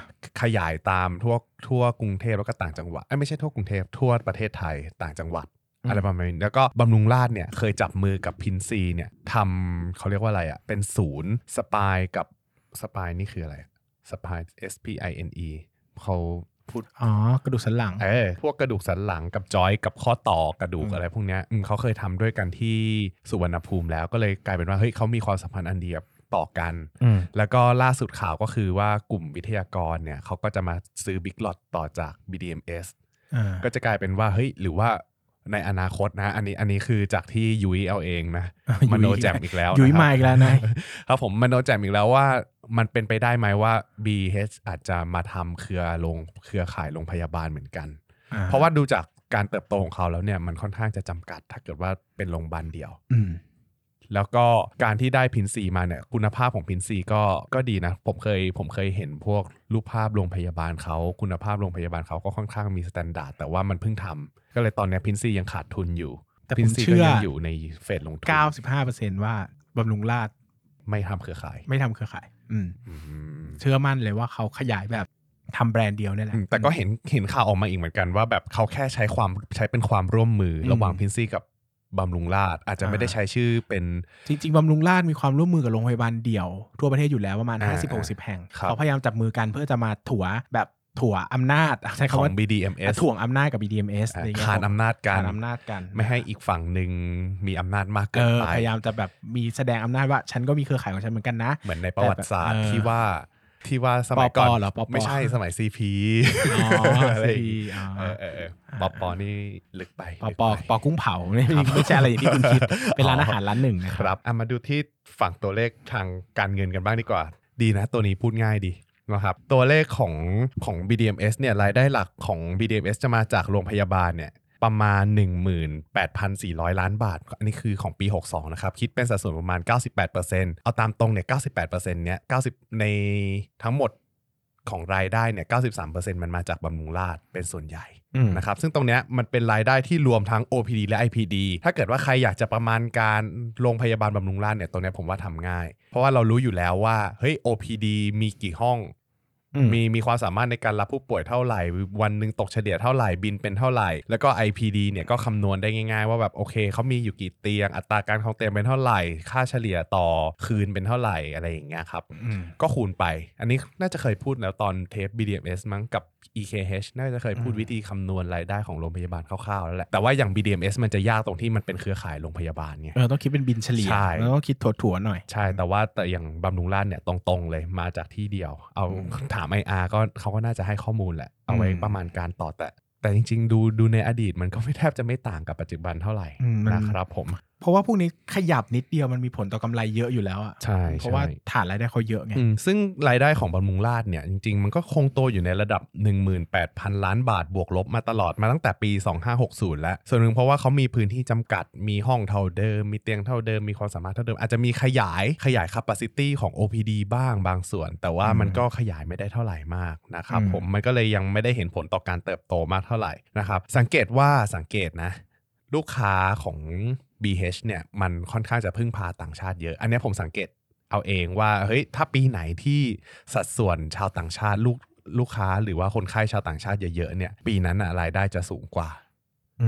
Speaker 2: ขยายตามทั่วทั่วกรุงเทพแล้วก็ต่างจังหวัดเอ้ยไม่ใช่ทั่วกรุงเทพทั่วประเทศไทยต่างจังหวัด
Speaker 1: อืม
Speaker 2: อะไรประมาณนี้แล้วก็บำรุงราษฎร์เนี่ยเคยจับมือกับ PRINC เนี่ยทำเขาเรียกว่าอะไรอะ่ะเป็นศูนย์ spine กับ spine นี่คืออะไร spine S P I N E เขา พูด
Speaker 1: อ๋อกระดูกสันหลัง
Speaker 2: เออพวกกระดูกสันหลังกับจอยกับข้อต่อกระดูก
Speaker 1: อืม
Speaker 2: อะไรพวกเนี้ยอืมเขาเคยทำด้วยกันที่สุวรรณภูมิแล้วก็เลยกลายเป็นว่าเฮ้ยเขามีความสัมพันธ์อันดีกับต่อกัน
Speaker 1: อืม
Speaker 2: แล้วก็ล่าสุดข่าวก็คือว่ากลุ่มวิทยากรเนี่ยเขาก็จะมาซื้อบิ๊ก o อ t ต่อจาก BDMS
Speaker 1: อ่า
Speaker 2: ก็จะกลายเป็นว่าเฮ้ยหรือว่าในอนาคตนะ อันนี้อันนี้คือจากที่ยุ้ยเอาเองนะ
Speaker 1: ยุ้ย
Speaker 2: มโนแจมอีกแล้ว
Speaker 1: ยุ้ย
Speaker 2: นะครับ
Speaker 1: มาอีกแล้วนาย
Speaker 2: ครับผมมโนแจมอีกแล้วว่า มันเป็นไปได้ไหมว่า BH อาจจะมาทำเครือลงเครือข่ายโรงพยาบาลเหมือนกัน
Speaker 1: อ่
Speaker 2: เพราะว่าดูจากการเติบโตของเขาแล้วเนี่ยมันค่อนข้างจะจำกัด ถ้าเกิดว่าเป็นโรงพยาบาลเดียว
Speaker 1: อืม
Speaker 2: แล้วก็การที่ได้ PRINC มาเนี่ย คุณภาพของ PRINC ก็ก็ดีนะ ผมเคยผมเคยเห็นพวกรูปภาพโรงพยาบาลเขาคุณภาพโรงพยาบาลเขาก็ค่อนข้างมี standard แต่ว่ามันเพิ่งทำก็เลยตอนเนี้ย PRINC ยังขาดทุนอยู่
Speaker 1: แต่ผม
Speaker 2: PRINC
Speaker 1: เชื่อก็
Speaker 2: ยังอยู่ใน phase ลงทุน
Speaker 1: 95%ว่าบำรุงราษฎร์
Speaker 2: ไม่ทำเครือข่าย
Speaker 1: ไม่ทำเครือข่าย อืม
Speaker 2: อืม
Speaker 1: เชื่อมั่นเลยว่าเขาขยายแบบทำแบรนด์เดียวนี่แหละ
Speaker 2: อืมแต่ก็เห็นเห็นข่าวออกมาอีกเหมือนกันว่าแบบเขาแค่ใช้ความใช้เป็นความร่วมมืออ
Speaker 1: ม
Speaker 2: ระหว่างพินซีกับบำรุงราษฎร์อาจจะไม่ได้
Speaker 1: อ่า
Speaker 2: ใช้ชื่อเป็น
Speaker 1: จริง ๆบำรุงราษฎร์มีความร่วมมือกับโรงพยาบาลเดี่ยว ทั่วประเทศอยู่แล้วประมาณ
Speaker 2: อ่า
Speaker 1: 50-60 แห่ง
Speaker 2: ครับ
Speaker 1: เขาพยายามจับมือกันเพื่อจะมาถั่วแบบ ถั่วอำนาจใช้
Speaker 2: ขอ
Speaker 1: คำ
Speaker 2: ง
Speaker 1: ว่า
Speaker 2: BDMS
Speaker 1: ถ่วงอำนาจกับ BDMS
Speaker 2: อ่า
Speaker 1: อะไรเงี้ย
Speaker 2: ขานอำนาจกัน
Speaker 1: ขานอำนาจกัน
Speaker 2: ไม่ให้อีกฝั่งหนึ่งมีอำนาจมาก
Speaker 1: เอ
Speaker 2: เกิน
Speaker 1: อ
Speaker 2: ไป
Speaker 1: พยายามจะแบบมีแสดงอำนาจว่า ฉันก็มีเครือข่ายของฉันเหมือนกันนะ
Speaker 2: เหมือนในประวัติศาสตร์
Speaker 1: แต่แบบ
Speaker 2: ที่ว่าที่ว่าสมัย
Speaker 1: ปป
Speaker 2: ก่อน
Speaker 1: เหรอปป
Speaker 2: ไม่ใช่สมัยซีพี
Speaker 1: อ๋อ
Speaker 2: อะไรอย่าง
Speaker 1: CP
Speaker 2: งี้
Speaker 1: อ๋อ
Speaker 2: เออเออเออปอปอนี่ลึกไป
Speaker 1: ปอ
Speaker 2: ลึก
Speaker 1: ปอ
Speaker 2: ไป
Speaker 1: ปอกุ้งเผาไม่ไม่ใช่อะไรอย่างที่คุณคิดเป็นร้านอาหารร้านหนึ่งนะ
Speaker 2: ค
Speaker 1: ค
Speaker 2: รั
Speaker 1: รั
Speaker 2: บบอะมาดูที่ฝั่งตัวเลขทางการเงินกันบ้างดีกว่า ดีนะ ตัวนี้พูดง่ายดี นะครับตัวเลขของของ BDMS เนี่ยรายได้หลักของ BDMS จะมาจากโรงพยาบาลเนี่ยประมาณ 18,400 ล้านบาท อันนี้คือของปี 62 นะครับ คิดเป็นสัดส่วนประมาณ 98%เอาตามตรงเนี่ย 98%เนี้ย90 ในทั้งหมด ของรายได้เนี่ย93%มันมาจากบำรุงราษฎร์เป็นส่วนใหญ่
Speaker 1: อืม
Speaker 2: นะครับซึ่งตรงเนี้ยมันเป็นรายได้ที่รวมทั้ง OPD และ IPD ถ้าเกิดว่าใครอยากจะประมาณการโรงพยาบาลบำรุงราษฎร์เนี่ยตรงเนี้ยผมว่าทำง่าย เพราะว่าเรารู้อยู่แล้วว่าเฮ้ย OPD มีกี่ห้อง
Speaker 1: อื ม
Speaker 2: มีมีความสามารถในการรับผู้ป่วยเท่าไหร่ วันหนึ่งตกเฉลี่ยเท่าไหร่บินเป็นเท่าไหร่ แล้วก็ IPD เนี่ยก็คำนวณได้ง่าย ๆ ว่าแบบโอเคเขามีอยู่กี่เตียง อัตราการครองเตียงเป็นเท่าไหร่ ค่าเฉลี่ยต่อคืนเป็นเท่าไหร่อะไรอย่างเงี้ยครับ
Speaker 1: อืม
Speaker 2: ก็คูณไป อันนี้น่าจะเคยพูดแล้วตอนเทป BDMS มั้งกับ EKH น่าจะเคยพูด
Speaker 1: อืม
Speaker 2: วิธีคำนวณรายได้ของโรงพยาบาลคร่าวๆแล้วแหละแต่ว่าอย่าง BDMS มันจะยากตรงที่มันเป็นเครือข่ายโรงพยาบาลไง
Speaker 1: เออต้องคิดเป็นบินเฉลี่ย
Speaker 2: ใช่
Speaker 1: แล้วก็คิดถั่วๆหน่อย
Speaker 2: ใช่แต่ว่าแต่อย่างบำรุงราษฎร์เนี่ยตรงๆเลยมาจากที่เดียว เอา
Speaker 1: อืม
Speaker 2: ถาม IR ก็เขาก็น่าจะให้ข้อมูลแหละ เอาไว้
Speaker 1: อืม
Speaker 2: ประมาณการต่อแต่ แต่จริง ๆ ดูดูในอดีตมันก็ไม่แทบจะไม่ต่างกับปัจจุบันเท่าไหร่
Speaker 1: อืมมัน
Speaker 2: นะครับผม
Speaker 1: เพ ราะว่าพวกนี้ขยับนิดเดียวมันมีผลต่อกำไรเยอะอยู่แล้วอะ
Speaker 2: ใช่
Speaker 1: เพราะว่า
Speaker 2: ใช่
Speaker 1: ฐานรายได้เขาเยอะไง
Speaker 2: อืมซึ่งรายได้ของบำรุงราษฎร์เนี่ยจริง ๆ มันก็คงโตอยู่ในระดับ 18,000 ล้านบาทบวกลบมาตลอดมาตั้งแต่ปี 2560 แล้ว ส่วนหนึ่งเพราะว่าเขามีพื้นที่จำกัดมีห้องเท่าเดิม มีเตียงเท่าเดิมมีความสามารถเท่าเดิม อาจจะมีขยายขยาย capacity ของ OPD บ้างบางส่วน แต่ว่ามันก็ขยายไม่ได้เท่าไหร่มากนะครับ
Speaker 1: อืม
Speaker 2: ผมมันก็เลยยังไม่ได้เห็นผลต่อการเติบโตมากเท่าไหร่นะครับสังเกตว่าสังเกตนะ ลูกค้าของ BH เนี่ยมันค่อนข้างจะพึ่งพาต่างชาติเยอะ อันนี้ผมสังเกตเอาเองว่าเฮ้ยถ้าปีไหนที่สัดส่วนชาวต่างชาติลูกลูกค้าหรือว่าคนไข้ชาวต่างชาติเยอะๆเนี่ยปีนั้นอะรายได้จะสูงกว่า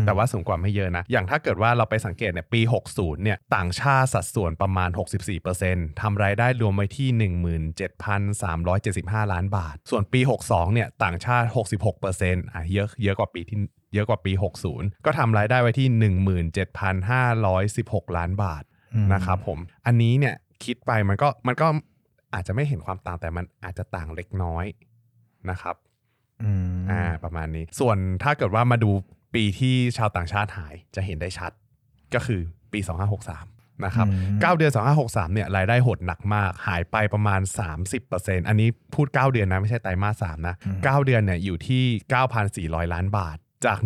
Speaker 2: แต่ว่าสูงกว่าไม่เยอะนะ อย่างถ้าเกิดว่าเราไปสังเกตเนี่ยปี 60 เนี่ยต่างชาติสัดส่วนประมาณ 64%ทำรายได้รวมไว้ที่ 17,375 ล้านบาท ส่วนปี 62 เนี่ยต่างชาติ 66%อะเยอะเยอะกว่าปีที่เยอะกว่าปี 60 ก็ทำรายได้ไว้ที่ 17,516 ล้านบาท
Speaker 1: อืม
Speaker 2: นะครับผม อันนี้เนี่ยคิดไปมันก็มันก็อาจจะไม่เห็นความต่างแต่มันอาจจะต่างเล็กน้อยนะครับ
Speaker 1: อืม
Speaker 2: อ่าประมาณนี้ ส่วนถ้าเกิดว่ามาดู ปีที่ชาวต่างชาติหายจะเห็นได้ชัด ก็คือปี 2563 นะครับ
Speaker 1: อืม
Speaker 2: 9เดือน 2563 เนี่ยรายได้หดหนักมาก หายไปประมาณ 30%อันนี้พูด 9 เดือนนะ ไม่ใช่ไตรมาส3นะ
Speaker 1: อืม
Speaker 2: 9เดือนเนี่ยอยู่ที่ 9,400 ล้านบาท จาก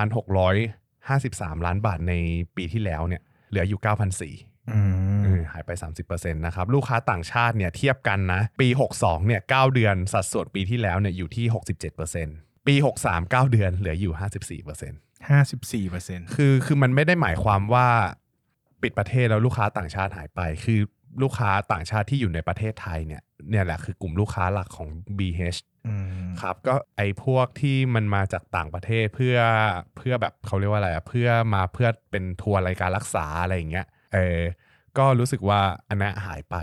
Speaker 2: 13,653 ล้านบาทในปีที่แล้วเนี่ยเหลืออยู่ 9,400
Speaker 1: อืม
Speaker 2: เออเนี่ยหายไป 30%นะครับลูกค้าต่างชาติเนี่ยเทียบกันนะ ปี 62เนี่ย9เดือนสัดส่วนปีที่แล้วเนี่ยอยู่ที่ 67% ปี 63 9 เดือนเหลืออยู่ 54%
Speaker 1: ห้าสิบสี่เปอร์เซ็นต์
Speaker 2: คือคือมันไม่ได้หมายความว่าปิดประเทศแล้วลูกค้าต่างชาติหายไป คือลูกค้าต่างชาติที่อยู่ในประเทศไทยเนี่ยเนี่ยแหละคือกลุ่มลูกค้าหลักของ BH
Speaker 1: อืม
Speaker 2: ครับก็ไอ้พวกที่มันมาจากต่างประเทศเพื่อเพื่อแบบเขาเรียกว่าอะไรอะเพื่อมาเพื่อเป็นทัวร์รายการรักษาอะไรอย่างเงี้ยเออก็รู้สึกว่าอันนั้นหายไป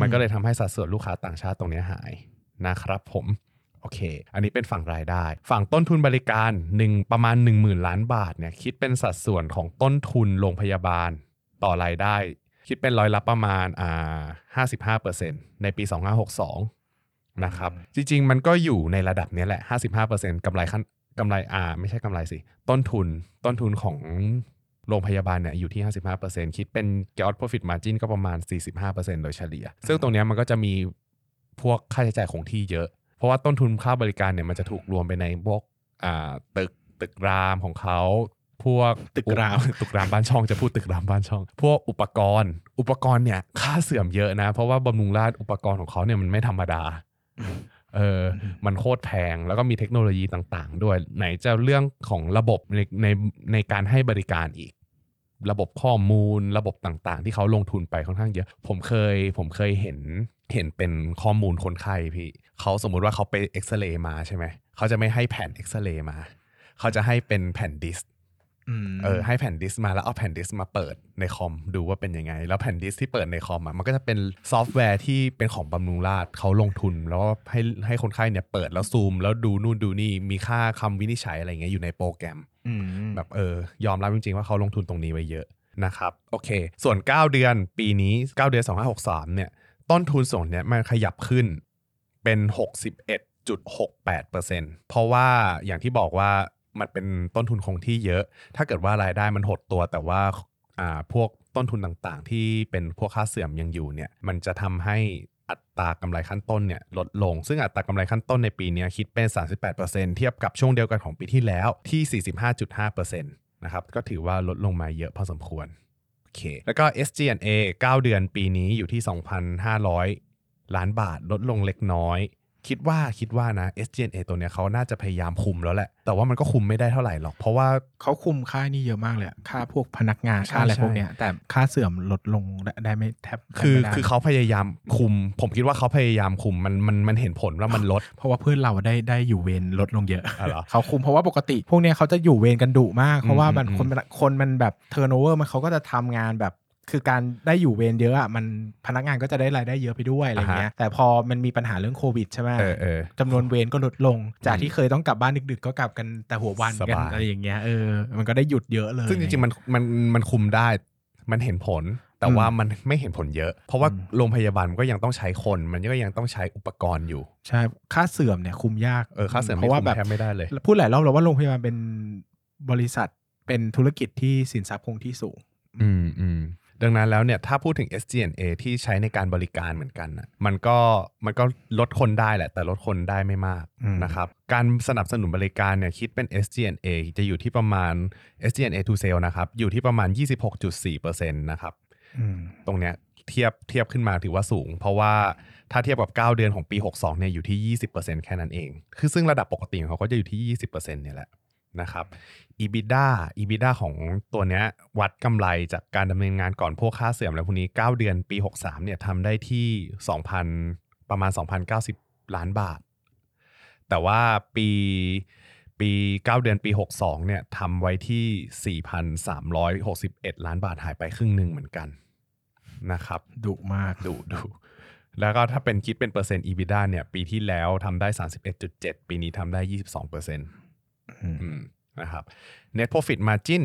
Speaker 2: มันก็เลยทำให้สัดส่วนลูกค้าต่างชาติตรงเนี้ยหายนะครับผมโอเค อันนี้เป็นฝั่งรายได้ ฝั่งต้นทุนบริการหนึ่งประมาณ 1 0,000 ล้านบาทเนี่ยคิดเป็นสัดส่วนของต้นทุนโรงพยาบาลต่อรายได้ คิดเป็นร้อยละประมาณอ่า55%ในปี 2562นะครับจริง ๆ มันก็อยู่ในระดับเนี้ยแหละ 55%กำไรขั้นกำไรอ่าไม่ใช่กำไรสิ ต้นทุนต้นทุนของโรงพยาบาลเนี่ยอยู่ที่ 55%คิดเป็น gross profit margin ก็ประมาณ 45%โดยเฉลี่ย ซึ่งตรงเนี้ยมันก็จะมีพวกค่าใช้จ่ายคงที่เยอะ เพราะว่าต้นทุนค่าบริการเนี่ยมันจะถูกรวมไปในพวกอ่าตึกตึกรามของเขาพวก
Speaker 1: ตึกราม
Speaker 2: ตึกรามบ้านช่องจะพูดตึกรามบ้านช่อง พวกอุปกรณ์ อุปกรณ์เนี่ยค่าเสื่อมเยอะนะ เพราะว่าบำรุงราษฎร์อุปกรณ์ของเขาเนี่ยมันไม่ธรรมดาเออมันโคตรแพงแล้วก็มีเทคโนโลยีต่างๆ ด้วยไหนจะเรื่องของระบบในในในการให้บริการอีก ระบบข้อมูลระบบต่างๆ ที่เขาลงทุนไปค่อนข้างเยอะ ผมเคยผมเคยเห็น เห็นเป็นข้อมูลคนไข้พี่เขาสมมุติว่าเขาไปเอ็กซเรย์มาใช่ไหมเขาจะไม่ให้แผ่นเอ็กซเรย์มาเขาจะให้เป็นแผ่นดิสก์
Speaker 1: อืม
Speaker 2: เออให้แผ่นดิสก์มาแล้วเอาแผ่นดิสก์มาเปิดในคอมดูว่าเป็นยังไง แล้วแผ่นดิสก์ที่เปิดในคอมอะมันก็จะเป็นซอฟต์แวร์ที่เป็นของบำรุงราษฎร์เขาลงทุน แล้วก็ให้ให้คนไข้เนี่ยเปิดแล้วซูม แล้วดูนู่นดูนี่มีค่าคำวินิจฉัยอะไรอย่างเงี้ยอยู่ในโปรแกรม
Speaker 1: อืม
Speaker 2: แบบเออยอมรับจริงๆว่าเขาลงทุนตรงนี้ไว้เยอะนะครับโอเค ส่วน 9 เดือนปีนี้ 9 เดือน 2563เนี่ย ต้นทุนส่งเนี่ยมันขยับขึ้นเป็น 61.68%เพราะว่าอย่างที่บอกว่ามันเป็นต้นทุนคงที่เยอะ ถ้าเกิดว่ารายได้มันหดตัวแต่ว่าอ่าพวกต้นทุนต่างๆ ที่เป็นพวกค่าเสื่อมยังอยู่เนี่ยมันจะทำให้อัตรากำไรขั้นต้นเนี่ยลดลง ซึ่งอัตรากำไรขั้นต้นในปีนี้คิดเป็น 38%เทียบกับช่วงเดียวกันของปีที่แล้วที่ 45.5%นะครับก็ถือว่าลดลงมาเยอะพอสมควร โอเคแล้วก็ SG&A 9 เดือนปีนี้อยู่ที่ 2,500 ล้านบาทลดลงเล็กน้อย คิดว่าคิดว่านะ SG&A ตัวเนี้ยเขาน่าจะพยายามคุมแล้วแหละ แต่ว่ามันก็คุมไม่ได้เท่าไหร่หรอก เพราะว่า
Speaker 1: เขาคุมค่านี่เยอะมากเลยอะค่าพวกพนักงาน
Speaker 2: ใช่
Speaker 1: ค่าอะไร
Speaker 2: ใช่
Speaker 1: พวกเนี้ยแต่ค่าเสื่อมลดลงได้ได้ไม่แทบ
Speaker 2: คือ
Speaker 1: แทบไม่ได้
Speaker 2: คือเขาพยายามคุม ผมคิดว่าเขาพยายามคุมมันมันมันเห็นผลว่ามันลด
Speaker 1: เพราะว่าเพื่อนเราได้ได้อยู่เวรลดลงเยอะ
Speaker 2: อ๋อเหรอ
Speaker 1: เขาคุมเพราะว่าปกติ พวกเนี้ยเขาจะอยู่เวรกันดุมาก เพราะว่ามัน
Speaker 2: อืม
Speaker 1: คนมันคนมันแบบ turnover มันเขาก็จะทำงานแบบ คือการได้อยู่เวรเยอะอะมันพนักงานก็จะได้รายได้เยอะไปด้วยอะไรเงี้ยแต่พอมันมีปัญหาเรื่องโควิดใช่ไหม
Speaker 2: เออเออ
Speaker 1: จำนวนเวรก็ลดลง จากที่เคยต้องกลับบ้านดึกๆ ก็กลับกันแต่หัววันกันส
Speaker 2: บาย
Speaker 1: อะไรอย่างเงี้ยเออมันก็ได้หยุดเยอะเลย
Speaker 2: ซึ่งจริงๆมันมันมันคุมได้มันเห็นผลแต่ว่ามันไม่เห็นผลเยอะ เพราะว่าโรงพยาบาลมันก็ยังต้องใช้คน มันก็ยังต้องใช้อุปกรณ์อยู่
Speaker 1: ใช่ ค่าเสื่อมเนี่ยคุมยาก
Speaker 2: เออ ค่าเสริม
Speaker 1: เพ
Speaker 2: ไม่
Speaker 1: ราะว่า
Speaker 2: คุม
Speaker 1: แบบ
Speaker 2: แทบไม่ได้เลย
Speaker 1: พูดหลายรอบแล้วว่าโรงพยาบาลเป็นบริษัทเป็นธุรกิจที่สินทรัพย์คงที่สูง
Speaker 2: อืมอืม ดังนั้นแล้วเนี่ยถ้าพูดถึง SG&A ที่ใช้ในการบริการเหมือนกันนะมันก็มันก็ลดคนได้แหละ แต่ลดคนได้ไม่มาก
Speaker 1: อืม
Speaker 2: นะครับการสนับสนุนบริการเนี่ยคิดเป็น SG&A จะอยู่ที่ประมาณ SG&A to sale นะครับอยู่ที่ประมาณ 26.4%นะครับ
Speaker 1: อืม
Speaker 2: ตรงเนี้ยเทียบเทียบขึ้นมาถือว่าสูง เพราะว่าถ้าเทียบกับ 9 เดือนของปี 62เนี่ยอยู่ที่ 20%แค่นั้นเอง คือซึ่งระดับปกติของเขาก็จะอยู่ที่ 20%เนี่ยแหละ นะครับ EBITDA EBITDA ของตัวเนี้ยวัดกำไรจากการดำเนินงานก่อนพวกค่าเสื่อมอะไรพวกนี้ 9 เดือนปี 63เนี่ยทำได้ที่ 2,000 ประมาณ 2,090 ล้านบาท แต่ว่าปีปี 9 เดือนปี 62เนี่ยทำไว้ที่ 4,361 ล้านบาทหายไปครึ่งหนึ่งเหมือนกันนะครับ
Speaker 1: ดุมาก
Speaker 2: ดูดูแล้วก็ถ้าเป็นคิดเป็นเปอร์เซ็นต์ EBITDA เนี่ยปีที่แล้วทำได้ 31.7 ปีนี้ทำได้ 22เปอร์เซ็นต์
Speaker 1: อืม
Speaker 2: นะครับ Net Profit Margin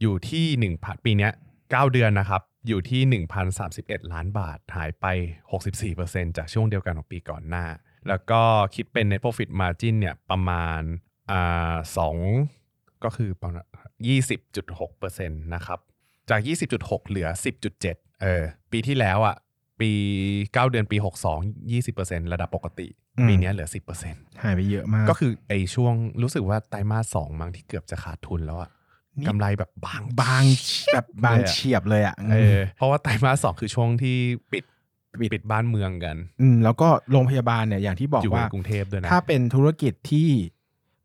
Speaker 2: อยู่ที่1,000ปีนี้ย9เดือนนะครับ อยู่ที่ 1,031 ล้านบาท หายไป 64%จากช่วงเดียวกันของปีก่อนหน้า แล้วก็คิดเป็น Net Profit Margin เนี่ยประมาณอ่าสองก็คือประมาณ20.6%นะครับ จาก 20.6 เหลือ 10.7 เออ ปีที่แล้วอะ ปี 9 เดือนปี 62 20%ระดับปกติ
Speaker 1: อืม
Speaker 2: ปีเนี้ยเหลือ 10%
Speaker 1: หายไปเยอะมาก
Speaker 2: ก็คือไอช่วงรู้สึกว่าไตรมาสสองมั้งที่เกือบจะขาดทุนแล้วอะ
Speaker 1: นิด
Speaker 2: กำไรแบบบาง
Speaker 1: บางแบบบางเฉียบเลยอะ
Speaker 2: เออเพราะว่าไตรมาสสองคือช่วงที่ปิด
Speaker 1: ปิด
Speaker 2: ปิดบ้านเมืองกัน
Speaker 1: อืมแล้วก็โรงพยาบาลเนี่ยอย่างที่บอก
Speaker 2: อยู่
Speaker 1: ว่า
Speaker 2: ในกรุงเทพด้วยนะ
Speaker 1: ถ้าเป็นธุรกิจที่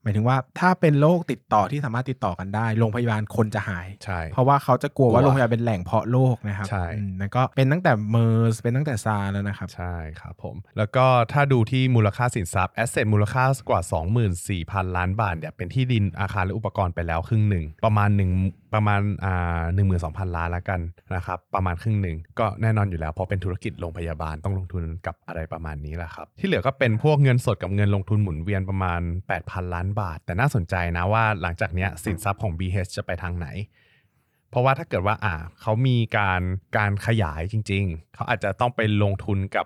Speaker 1: หมายถึงว่าถ้าเป็นโรคติดต่อที่สามารถติดต่อกันได้โรงพยาบาลคนจะหาย
Speaker 2: ใช่
Speaker 1: เพราะว่าเขาจะกลัว
Speaker 2: กลั
Speaker 1: ว่าวโรงพยาบาลเป็นแหล่งเพาะโรคนะครับ
Speaker 2: ใช่
Speaker 1: อืมแล้วก็เป็นตั้งแต่เมอร์สเป็นตั้งแต่ซาร์แล้วนะครับ
Speaker 2: ใช่ครับผม แล้วก็ถ้าดูที่มูลค่าสินทรัพย์แอสเซทมูลค่ากว่า 24,000 ล้านบาทเนี่ยเป็นที่ดินอาคารและอุปกรณ์ไปแล้วครึ่งหนึ่งประมาณหนึ่ง ประมาณอ่าหนึ่งหมื่นสองพันล้านและกันนะครับประมาณครึ่งหนึ่งก็แน่นอนอยู่แล้วเพราะเป็นธุรกิจโรงพยาบาลต้องลงทุนกับอะไรประมาณนี้แหละครับที่เหลือก็เป็นพวกเงินสดกับเงินลงทุนหมุนเวียนประมาณ 8,000 ล้านบาท แต่น่าสนใจนะว่าหลังจากเนี้ยสินทรัพย์ของ BH จะไปทางไหนเพราะว่าถ้าเกิดว่าอ่าเขามีการการขยายจริง ๆ เขาอาจจะต้องไปลงทุนกับ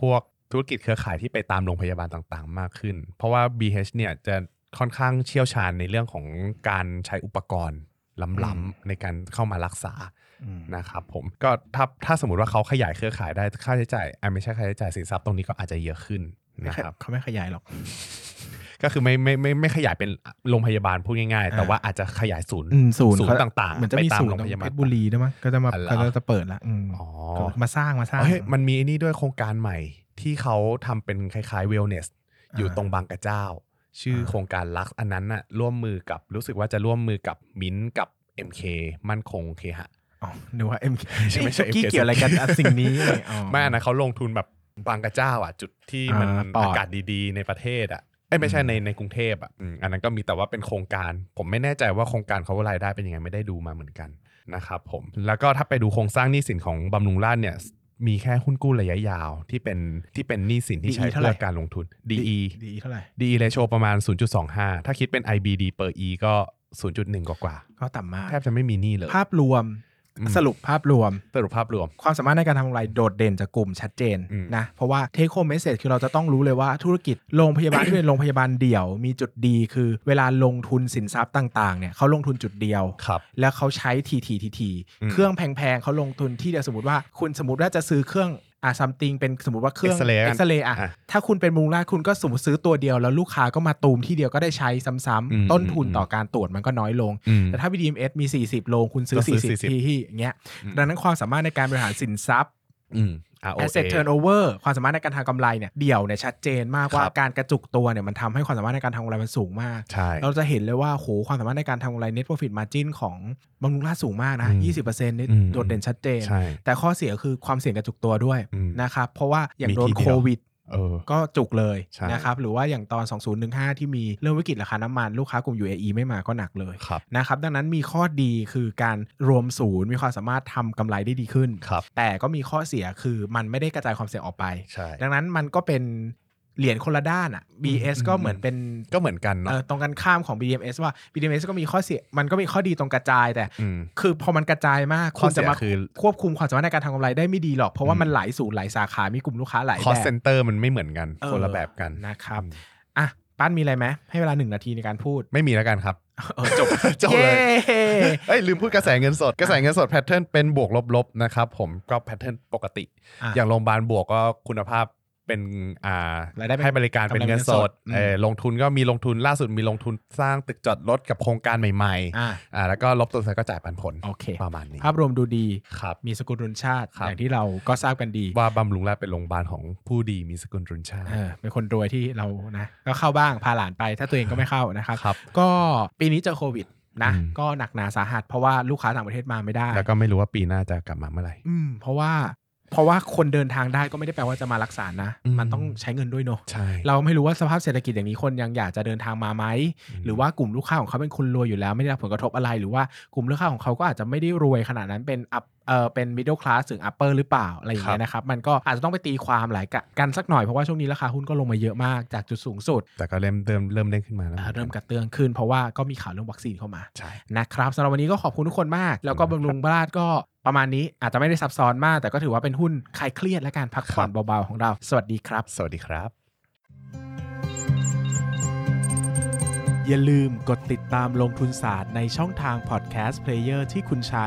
Speaker 2: พวกธุรกิจเครือข่ายที่ไปตามโรงพยาบาลต่างๆ มากขึ้น เพราะว่า BH เนี่ยจะค่อนข้างเชี่ยวชาญในเรื่องของการใช้อุปกรณ์ ล้ำๆในการเข้ามารักษา
Speaker 1: อืม
Speaker 2: นะครับผมก็ถ้าถ้าสมมติว่าเขาขยายเครือข่ายได้ค่าใช้จ่ายอะไม่ใช่ค่าใช้จ่ายสินทรัพย์ตรงนี้ก็อาจจะเยอะขึ้นนะครับ
Speaker 1: เขาไม่ขยายหรอก
Speaker 2: ก็คือไม่ไม่ไม่ไม่ขยายเป็นโรงพยาบาลพูดง่ายๆ แต่ว่าอาจจะขยายศูนย์
Speaker 1: อืมศูนย์
Speaker 2: ศูนย์
Speaker 1: เขา
Speaker 2: ต่างๆ
Speaker 1: เหมือนจะมี
Speaker 2: ไปตาม
Speaker 1: ศูนย์
Speaker 2: โรง
Speaker 1: ตรง
Speaker 2: พยาบาล
Speaker 1: เพชรบุรีด้วยมั้งก็จะมา
Speaker 2: อ๋อเหรอ
Speaker 1: ก็จะเปิดละอืม
Speaker 2: อ๋อ
Speaker 1: ก็มาสร้างมาสร้าง
Speaker 2: เฮ้ยมันมีไอ้นี่ด้วยโครงการใหม่ที่เขาทำเป็นคล้ายๆ wellness อยู่ตรงบางกระเจ้า ชื่อโครงการลักอันนั้นน่ะร่วมมือกับรู้สึกว่าจะร่วมมือกับมิ้นท์กับ MK มั่นคงเคหะ
Speaker 1: อ๋อนึกว่าเอ็ม
Speaker 2: ใช่ไม่ใช่
Speaker 1: กี้
Speaker 2: MK
Speaker 1: เกี่ยวอะไรกันอะสิ่งนี้อ๋อ
Speaker 2: ไม่อันนะเขาลงทุนแบบบางกระเจ้าอะ จุดที่มัน
Speaker 1: อ่าปอด
Speaker 2: อากาศดีๆ ในประเทศอะเอ้ยไม่ใช่
Speaker 1: อืม
Speaker 2: ในในกรุงเทพอะอืมอันนั้นก็มีแต่ว่าเป็นโครงการ ผมไม่แน่ใจว่าโครงการเขารายได้เป็นยังไงไม่ได้ดูมาเหมือนกันนะครับผมแล้วก็ถ้าไปดูโครงสร้างหนี้สินของบำรุงราษฎร์เนี่ย มีแค่หุ้นกู้ระยะยาวที่เป็นที่เป็นหนี้สินที่ใช้
Speaker 1: DE เท่าไหร่
Speaker 2: เพื่อการลงทุน DE
Speaker 1: ดีเท่าไหร่
Speaker 2: DE ratio ประมาณ 0.25 ถ้าคิดเป็น IBD per E ก็ 0.1 กว่ากว่า
Speaker 1: ก็ต่ำมาก
Speaker 2: แทบจะไม่มีหนี้เลย
Speaker 1: ภาพรวม
Speaker 2: อืม
Speaker 1: สรุปภาพรวม
Speaker 2: สรุปภาพรวม
Speaker 1: ความสามารถในการทำกำไรโดดเด่นจากกลุ่มชัดเจน
Speaker 2: อืม
Speaker 1: นะเพราะว่า take home message คือเราจะต้องรู้เลยว่าธุรกิจโรงพยาบาลที่เป็นโรงพยาบาลเดี่ยว มีจุดดีคือเวลาลงทุนสินทรัพย์ต่างๆเนี่ยเขาลงทุนจุดเดียว
Speaker 2: ครับ
Speaker 1: แล้วเขาใช้ทีทีทีที
Speaker 2: อืม
Speaker 1: เครื่องแพงๆเขาลงทุนที่เดียวสมมติว่าคุณสมมติว่าจะซื้อเครื่อง อะซัมติงเป็นสมมติว่าเครื่อง
Speaker 2: X-ray
Speaker 1: เอ็กซเรย์อะ
Speaker 2: อะ
Speaker 1: ถ้าคุณเป็นมูลค่าคุณก็สมมติซื้อตัวเดียว แล้วลูกค้าก็มาตูมที่เดียวก็ได้ใช้ซ้
Speaker 2: อืมำ
Speaker 1: ๆต้นทุน
Speaker 2: อืม
Speaker 1: ต่อการตรวจมันก็น้อยลง
Speaker 2: อืม
Speaker 1: แต่ถ้า VDMS มี 40โลคุณซื้อ
Speaker 2: ก็ซื้อ
Speaker 1: 40
Speaker 2: 40
Speaker 1: ที่ที่อย่างเงี้ย
Speaker 2: อืม
Speaker 1: ดังนั้นความสามารถในการบริหารสินทรัพย์
Speaker 2: อืม ROA
Speaker 1: asset turnover ความสามารถในการทำกำไรเนี่ยเดี่ยวเนี่ยชัดเจนมากว่า
Speaker 2: ครับ
Speaker 1: การกระจุกตัวเนี่ยมันทำให้ความสามารถในการทำกำไรมันสูงมาก
Speaker 2: ใช่
Speaker 1: เราจะเห็นเลยว่าโหความสามารถในการทำกำไร net profit margin ของบำรุงราษฎร์สูงมากนะ
Speaker 2: อืม
Speaker 1: 20%นี่
Speaker 2: อืม
Speaker 1: โดดเด่นชัดเจน
Speaker 2: ใช่
Speaker 1: แต่ข้อเสียคือความเสี่ยงกระจุกตัวด้วย
Speaker 2: อืม
Speaker 1: นะครับเพราะว่าอย่าง
Speaker 2: มี
Speaker 1: โดน
Speaker 2: ทีเดี
Speaker 1: โค
Speaker 2: ยว
Speaker 1: วิด
Speaker 2: เออ
Speaker 1: ก็จุกเลย
Speaker 2: ใช่
Speaker 1: นะครับหรือว่าอย่างตอน 2015 ที่มีเรื่องวิกฤตราคาน้ำมัน ลูกค้ากลุ่ม UAE ไม่มาก็หนักเลย
Speaker 2: ครับ
Speaker 1: นะครับดังนั้นมีข้อดีคือการรวมศูนย์มีความสามารถทำกำไรได้ดีขึ้น
Speaker 2: ครับ
Speaker 1: แต่ก็มีข้อเสียคือมันไม่ได้กระจายความเสี่ยงออกไป
Speaker 2: ใช่
Speaker 1: ดังนั้นมันก็เป็น เหรียญคนละด้านอะ BS
Speaker 2: อืม
Speaker 1: ก็เหมือนเป็น
Speaker 2: ก็เหมือนกัน
Speaker 1: เอ
Speaker 2: เนาะ
Speaker 1: อตรงกันข้ามของ BDMS ว่า BDMS ก็มีข้อเสียมันก็มีข้อดีตรงกระจายแต่
Speaker 2: อืม
Speaker 1: คือพอมันกระจายมาก
Speaker 2: ข้อเสีย
Speaker 1: คุณ
Speaker 2: เสี
Speaker 1: จะมา
Speaker 2: คือ
Speaker 1: ควบคุมความสามารถในการทำกำไรได้ไม่ดีหรอก เพราะว่า
Speaker 2: อืม
Speaker 1: มันหลายศูนย์หลายสาขา มีกลุ่มลูกค้าหลาย
Speaker 2: cost
Speaker 1: แบบ
Speaker 2: center มันไม่เหมือนกัน
Speaker 1: เออ
Speaker 2: คนละแบบกัน
Speaker 1: นะครับ
Speaker 2: อืม
Speaker 1: อะป้านมีอะไรไหมให้เวลาหนึ่งนาทีในการพูด
Speaker 2: ไม่มีแล้วกันครับ
Speaker 1: เออจบ
Speaker 2: จบเลย
Speaker 1: ย้
Speaker 2: เอ้ยลืมพูดกระแสเงินสด กระแสเงินสด pattern เป็นบวกลบๆนะครับผมก็ pattern ปกติ
Speaker 1: อะ
Speaker 2: อย่างโรงพยาบาลบวกก็คุณภาพ เป็นอ่ารา
Speaker 1: ยได้เป็น
Speaker 2: ให้บริการเป็นเงินสด
Speaker 1: อืม
Speaker 2: เออลงทุนก็มีลงทุนล่าสุดมีลงทุนสร้างตึกจอดรถกับโครงการใหม่
Speaker 1: อะ
Speaker 2: ๆอ่าแล้วก็ลบตัวใส่ก็จ่ายปันผล
Speaker 1: โอเค
Speaker 2: ประมาณนี้
Speaker 1: ภาพรวมดูดี
Speaker 2: ครับ
Speaker 1: มีสกุลรุนชาติ
Speaker 2: ครับ
Speaker 1: อย่างที่เราก็ทราบกันดี
Speaker 2: ว่าบำรุงราษฎร์เป็นโรงพยาบาลของผู้ดีมีสกุลรุนชาติ
Speaker 1: เออเป็นคนรวยที่เรานะก็เข้าบ้างพาหลานไป ถ้าตัวเองก็ไม่เข้านะครับ
Speaker 2: ครับ
Speaker 1: ก็ปีนี้เจอโควิดนะ
Speaker 2: อืม
Speaker 1: ก็หนักหนาสาหัส เพราะว่าลูกค้าต่างประเทศมาไม่ได้
Speaker 2: แล้วก็ไม่รู้ว่าปีหน้าจะกลับมาเมื่อไหร่
Speaker 1: อืมเพราะว่า เพราะว่าคนเดินทางได้ก็ไม่ได้แปลว่าจะมารักษานะ
Speaker 2: อืม
Speaker 1: มันต้องใช้เงินด้วยเนอะ
Speaker 2: ใช่
Speaker 1: เราไม่รู้ว่าสภาพเศรษฐกิจอย่างนี้คนยังอยากจะเดินทางมาไหม
Speaker 2: อืม
Speaker 1: หรือว่ากลุ่มลูกค้าของเขาเป็นคนรวยอยู่แล้วไม่ได้รับผลกระทบอะไร หรือว่ากลุ่มลูกค้าของเขาก็อาจจะไม่ได้รวยขนาดนั้นเป็นอัพ เออเป็น middle class ถึง upper หรือเปล่าอะไรอย่างเงี้ยนะครับ มันก็อาจจะต้องไปตีความหลายกะกันสักหน่อย เพราะว่าช่วงนี้ราคาหุ้นก็ลงมาเยอะมากจากจุดสูงสุด
Speaker 2: แต่ก็เริ่มเริ่มเริ่มเด้งขึ้นมาแล้ว
Speaker 1: อ่าเริ่มกระเตื้องขึ้นเพราะว่าก็มีข่าวเรื่องวัคซีนเข้ามา
Speaker 2: ใช่
Speaker 1: นะครับสำหรับวันนี้ก็ขอบคุณทุกคนมาก แล้วก็บำรุงบ้านก็ประมาณนี้อาจจะไม่ได้ซับซ้อนมาก แต่ก็ถือว่าเป็นหุ้นคลายเครียดและการพักผ่อนเบาๆของเรา สวัสดีครับ
Speaker 2: สวัสดีครับ
Speaker 1: อย่าลืมกดติดตามลงทุนศาสตร์ในช่องทาง podcast player ที่คุณใช้